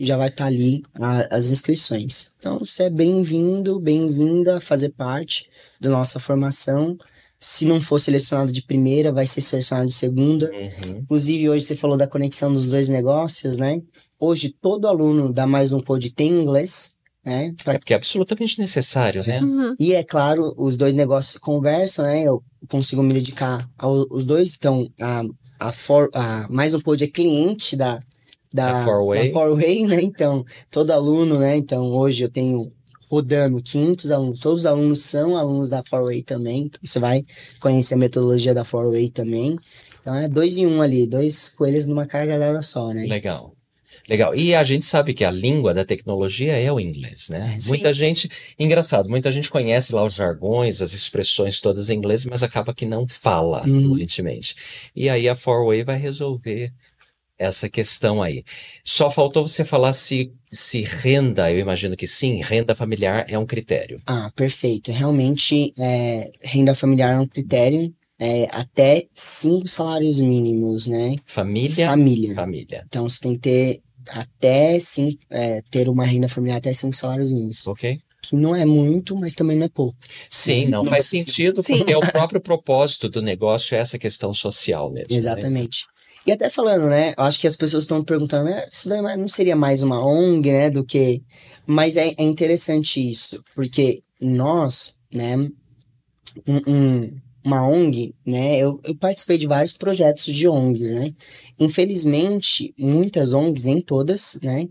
e já vai estar ali a- as inscrições então você é bem-vindo bem-vinda a fazer parte da nossa formação se não for selecionado de primeira vai ser selecionado de segunda Uhum. inclusive hoje você falou da conexão dos dois negócios né hoje todo aluno da mais um pod tem inglês né pra É porque é absolutamente necessário, né? Uhum. e é claro, os dois negócios conversam, né? Eu consigo me dedicar aos dois. Então, a, a, For, a mais um pod é cliente da da, Da Forway. né? Então, todo aluno, né? Então, hoje eu tenho rodando 500 alunos. Todos os alunos são alunos da Forway também. Então, você vai conhecer a metodologia da Forway também. Então, é dois em um ali, dois coelhos numa cajadada só, né? Legal. Legal. E a gente sabe que a língua da tecnologia é o inglês, né? Sim. Muita gente, engraçado, muita gente conhece lá os jargões, as expressões todas em inglês, mas acaba que não fala Uhum. fluentemente. E aí a Forway vai resolver essa questão aí. Só faltou você falar se, se renda, eu imagino que sim, renda familiar é um critério. Ah, perfeito. Realmente, é, renda familiar é um critério. é, até cinco salários mínimos, né? Família, Família. família. Então você tem que ter até cinco, é, ter uma renda familiar até cinco salários mínimos. Ok? Que não é muito, mas também não é pouco. Sim, não Nossa faz Senhora. sentido, Sim. porque o próprio propósito do negócio é essa questão social mesmo. né? E até falando, né? Eu acho que as pessoas estão perguntando, né? Isso daí não seria mais uma ONG, né? Do que. Mas é, é interessante isso, porque nós, né? um- um- uma ONG, né? Eu, eu participei de vários projetos de ONGs, né? Infelizmente, muitas ONGs, nem todas, né?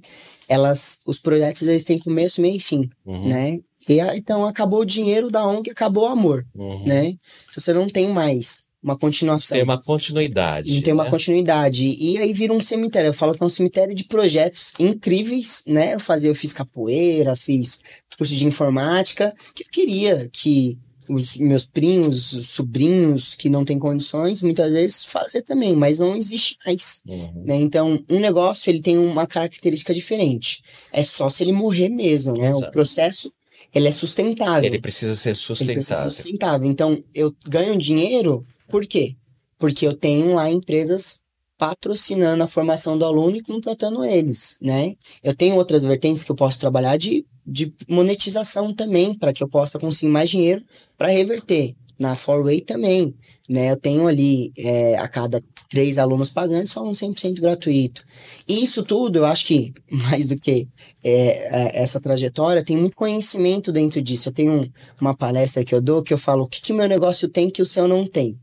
Elas, os projetos eles têm começo, meio e fim, Uhum, né? E então acabou o dinheiro da ONG, acabou o amor, uhum. né? Então você não tem mais uma continuação. Tem uma continuidade. Tem uma né? continuidade. E aí vira um cemitério. Eu falo que é um cemitério de projetos incríveis, né? Eu fazia, eu fiz capoeira, fiz curso de informática, que eu queria que os meus primos, os sobrinhos que não têm condições, muitas vezes fazer também, mas não existe mais. Uhum. Né? Então, um negócio ele tem uma característica diferente. É só se ele morrer mesmo, né? Exato. O processo ele é sustentável. Ele precisa ser Ele precisa ser sustentável. sustentável. Então, eu ganho dinheiro, por quê? Porque eu tenho lá empresas patrocinando a formação do aluno e contratando eles, né? Eu tenho outras vertentes que eu posso trabalhar de, de monetização também, para que eu possa conseguir mais dinheiro para reverter. Na Forway também, né? Eu tenho ali, é, a cada três alunos pagantes, só um 100% gratuito. E isso tudo, eu acho que, mais do que é, é, essa trajetória, tem muito conhecimento dentro disso. Eu tenho um- uma palestra que eu dou que eu falo o que, que meu negócio tem que o seu não tem,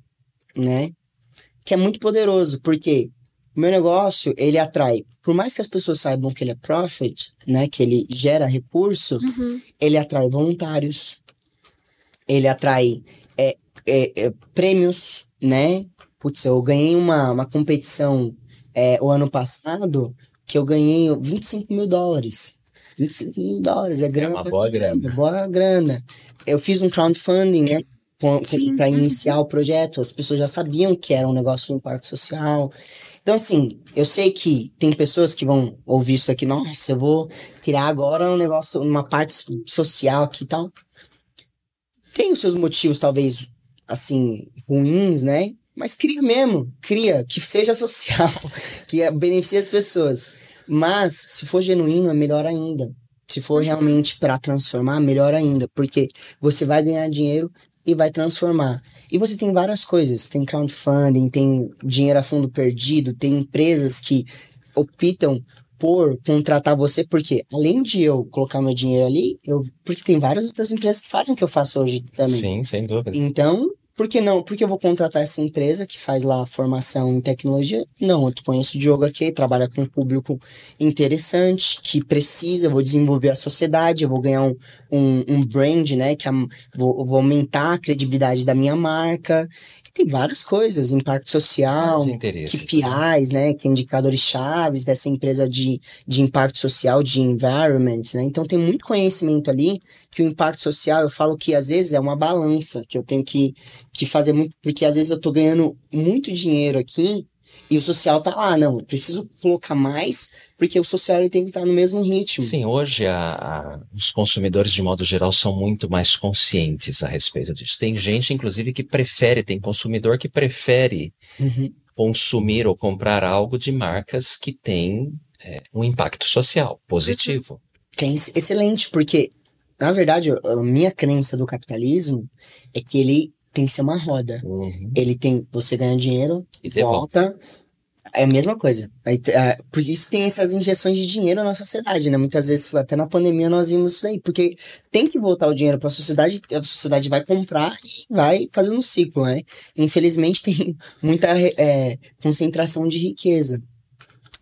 né? Que é muito poderoso, porque o meu negócio, ele atrai, por mais que as pessoas saibam que ele é profit, né? Que ele gera recurso, Uhum. ele atrai voluntários, ele atrai é, é, é, prêmios, né? Putz, eu ganhei uma, uma competição é, o ano passado que eu ganhei 25 mil dólares. 25 mil dólares, é grana. É uma boa grana. Boa grana. Eu fiz um crowdfunding, né? Para Uhum. iniciar o projeto, as pessoas já sabiam que era um negócio de impacto social. Então, assim, eu sei que tem pessoas que vão ouvir isso aqui, nossa, eu vou criar agora um negócio, uma parte social aqui e tal. Tem os seus motivos, talvez, assim, ruins, né? Mas cria mesmo, cria, que seja social, que beneficie as pessoas. Mas, se for genuíno, é melhor ainda. Se for realmente para transformar, melhor ainda, porque você vai ganhar dinheiro e vai transformar. E você tem várias coisas, tem crowdfunding, tem dinheiro a fundo perdido, tem empresas que optam por contratar você, porque além de eu colocar meu dinheiro ali, eu, porque tem várias outras empresas que fazem o que eu faço hoje também. Sim, sem dúvida. Então, por que não? Porque eu vou contratar essa empresa que faz lá formação em tecnologia? Não, eu conheço o Diogo aqui, trabalha com um público interessante, que precisa, eu vou desenvolver a sociedade, eu vou ganhar um, um, um brand, né? Que a, vou, vou aumentar a credibilidade da minha marca. Tem várias coisas, impacto social. KPIs, né, que é indicadores chaves dessa empresa de, de impacto social, de environment, né? Então tem muito conhecimento ali que o impacto social, eu falo que às vezes é uma balança que eu tenho que, que fazer muito, porque às vezes eu tô ganhando muito dinheiro aqui e o social tá lá, não, eu preciso colocar mais, porque o social ele tem que estar no mesmo ritmo. Sim, hoje a- a- os consumidores, de modo geral, são muito mais conscientes a respeito disso. Tem gente, inclusive, que prefere, tem consumidor que prefere Uhum. consumir ou comprar algo de marcas que têm é, um impacto social positivo. Excelente, porque, na verdade, a minha crença do capitalismo é que ele tem que ser uma roda. Uhum. Ele tem, você ganha dinheiro, E devolve. volta. É a mesma coisa. Aí, ah, por isso tem essas injeções de dinheiro na sociedade, né? Muitas vezes, até na pandemia, nós vimos isso aí. Porque tem que voltar o dinheiro para a sociedade, a sociedade vai comprar e vai fazendo um ciclo, né? Infelizmente, tem muita é, concentração de riqueza.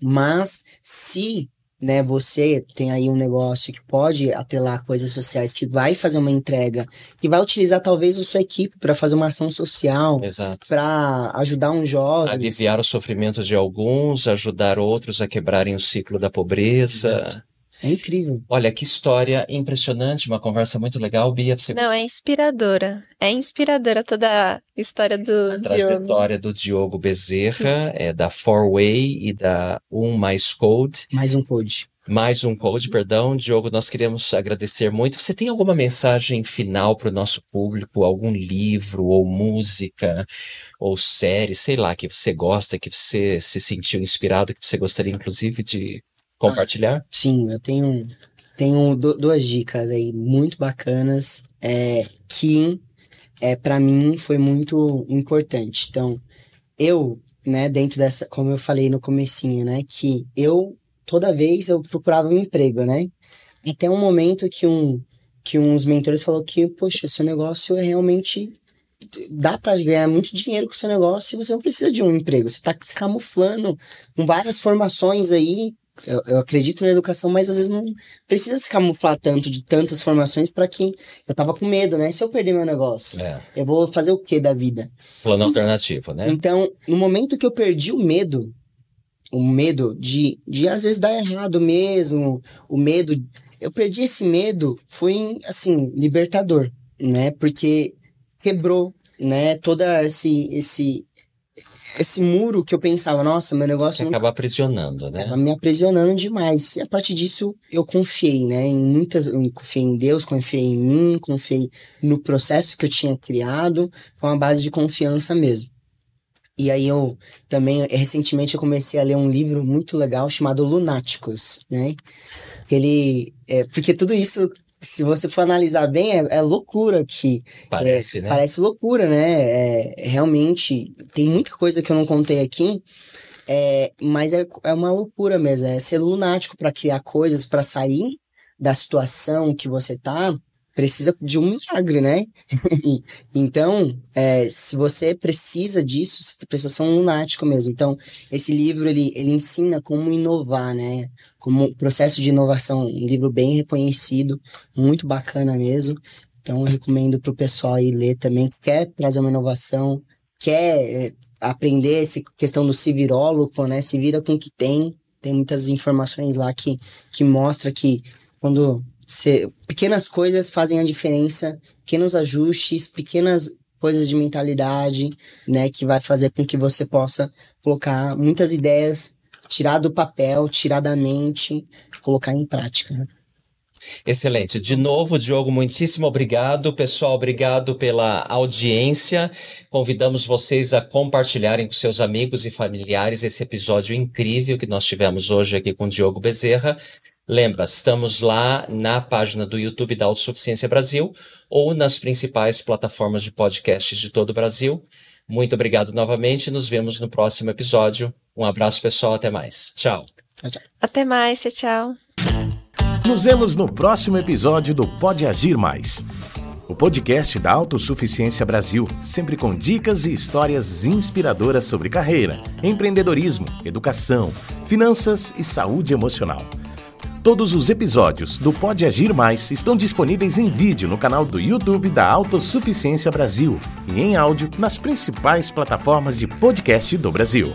Mas, se né, você tem aí um negócio que pode atrelar coisas sociais, que vai fazer uma entrega, que vai utilizar talvez a sua equipe para fazer uma ação social, Exato. para ajudar um jovem. Aliviar o sofrimento de alguns, ajudar outros a quebrarem o ciclo da pobreza. Exato. É incrível. Olha, que história impressionante, uma conversa muito legal, Bia. Você Não, é inspiradora. É inspiradora toda a história do a Diogo. trajetória do Diogo Bezerra, é da Four Way e da Um Mais Code. Mais um code. Mais um code, perdão. Diogo, nós queremos agradecer muito. Você tem alguma mensagem final para o nosso público? Algum livro, ou música, ou série, sei lá, que você gosta, que você se sentiu inspirado, que você gostaria, inclusive, de compartilhar? Sim, eu tenho, tenho du- duas dicas aí muito bacanas é, que é, para mim foi muito importante. Então, eu, né, dentro dessa, como eu falei no comecinho, né, que eu toda vez eu procurava um emprego, né? Até um momento que um que uns mentores falou que, poxa, seu negócio é realmente dá para ganhar muito dinheiro com o seu negócio e você não precisa de um emprego. Você tá se camuflando com várias formações aí. Eu, eu acredito na educação, mas às vezes não precisa se camuflar tanto de tantas formações para que eu tava com medo, né? Se eu perder meu negócio, É, eu vou fazer o que da vida? plano alternativo, né? Então, no momento que eu perdi o medo, o medo de, de às vezes dar errado mesmo, o medo, eu perdi esse medo, foi assim, libertador, né? Porque quebrou, né, toda esse esse esse muro que eu pensava, nossa, meu negócio Você não acaba aprisionando, né? Tava me aprisionando demais. E a partir disso, eu confiei, né? Em muitas. Eu confiei em Deus, confiei em mim, confiei no processo que eu tinha criado. Foi uma base de confiança mesmo. E aí eu também, recentemente, eu comecei a ler um livro muito legal chamado Lunáticos, né? Ele. É, porque tudo isso, se você for analisar bem, é, é loucura que Parece, né? Parece loucura, né? É, realmente, tem muita coisa que eu não contei aqui, é, mas é, é uma loucura mesmo. É ser lunático para criar coisas, para sair da situação que você tá, precisa de um milagre, né? E- então, é, se você precisa disso, você precisa ser um lunático mesmo. Então, esse livro, ele, ele ensina como inovar, né? Como processo de inovação, um livro bem reconhecido, muito bacana mesmo. Então, eu recomendo para o pessoal aí ler também, que quer trazer uma inovação, quer é, aprender essa questão do se virólogo, né? Se vira com o que tem. Tem muitas informações lá que, que mostra que quando pequenas coisas fazem a diferença, pequenos ajustes, pequenas coisas de mentalidade, né, que vai fazer com que você possa colocar muitas ideias, tirar do papel, tirar da mente, colocar em prática. Né? Excelente. De novo, Diogo, muitíssimo obrigado. Pessoal, obrigado pela audiência. Convidamos vocês a compartilharem com seus amigos e familiares esse episódio incrível que nós tivemos hoje aqui com Diogo Bezerra. Lembra, estamos lá na página do YouTube da Autossuficiência Brasil ou nas principais plataformas de podcasts de todo o Brasil. Muito obrigado novamente. Nos vemos no próximo episódio. Um abraço, pessoal. Até mais. Tchau. Até mais. Tchau, tchau. Nos vemos no próximo episódio do Pode Agir Mais. O podcast da Autossuficiência Brasil, sempre com dicas e histórias inspiradoras sobre carreira, empreendedorismo, educação, finanças e saúde emocional. Todos os episódios do Pode Agir Mais estão disponíveis em vídeo no canal do YouTube da Autossuficiência Brasil e em áudio nas principais plataformas de podcast do Brasil.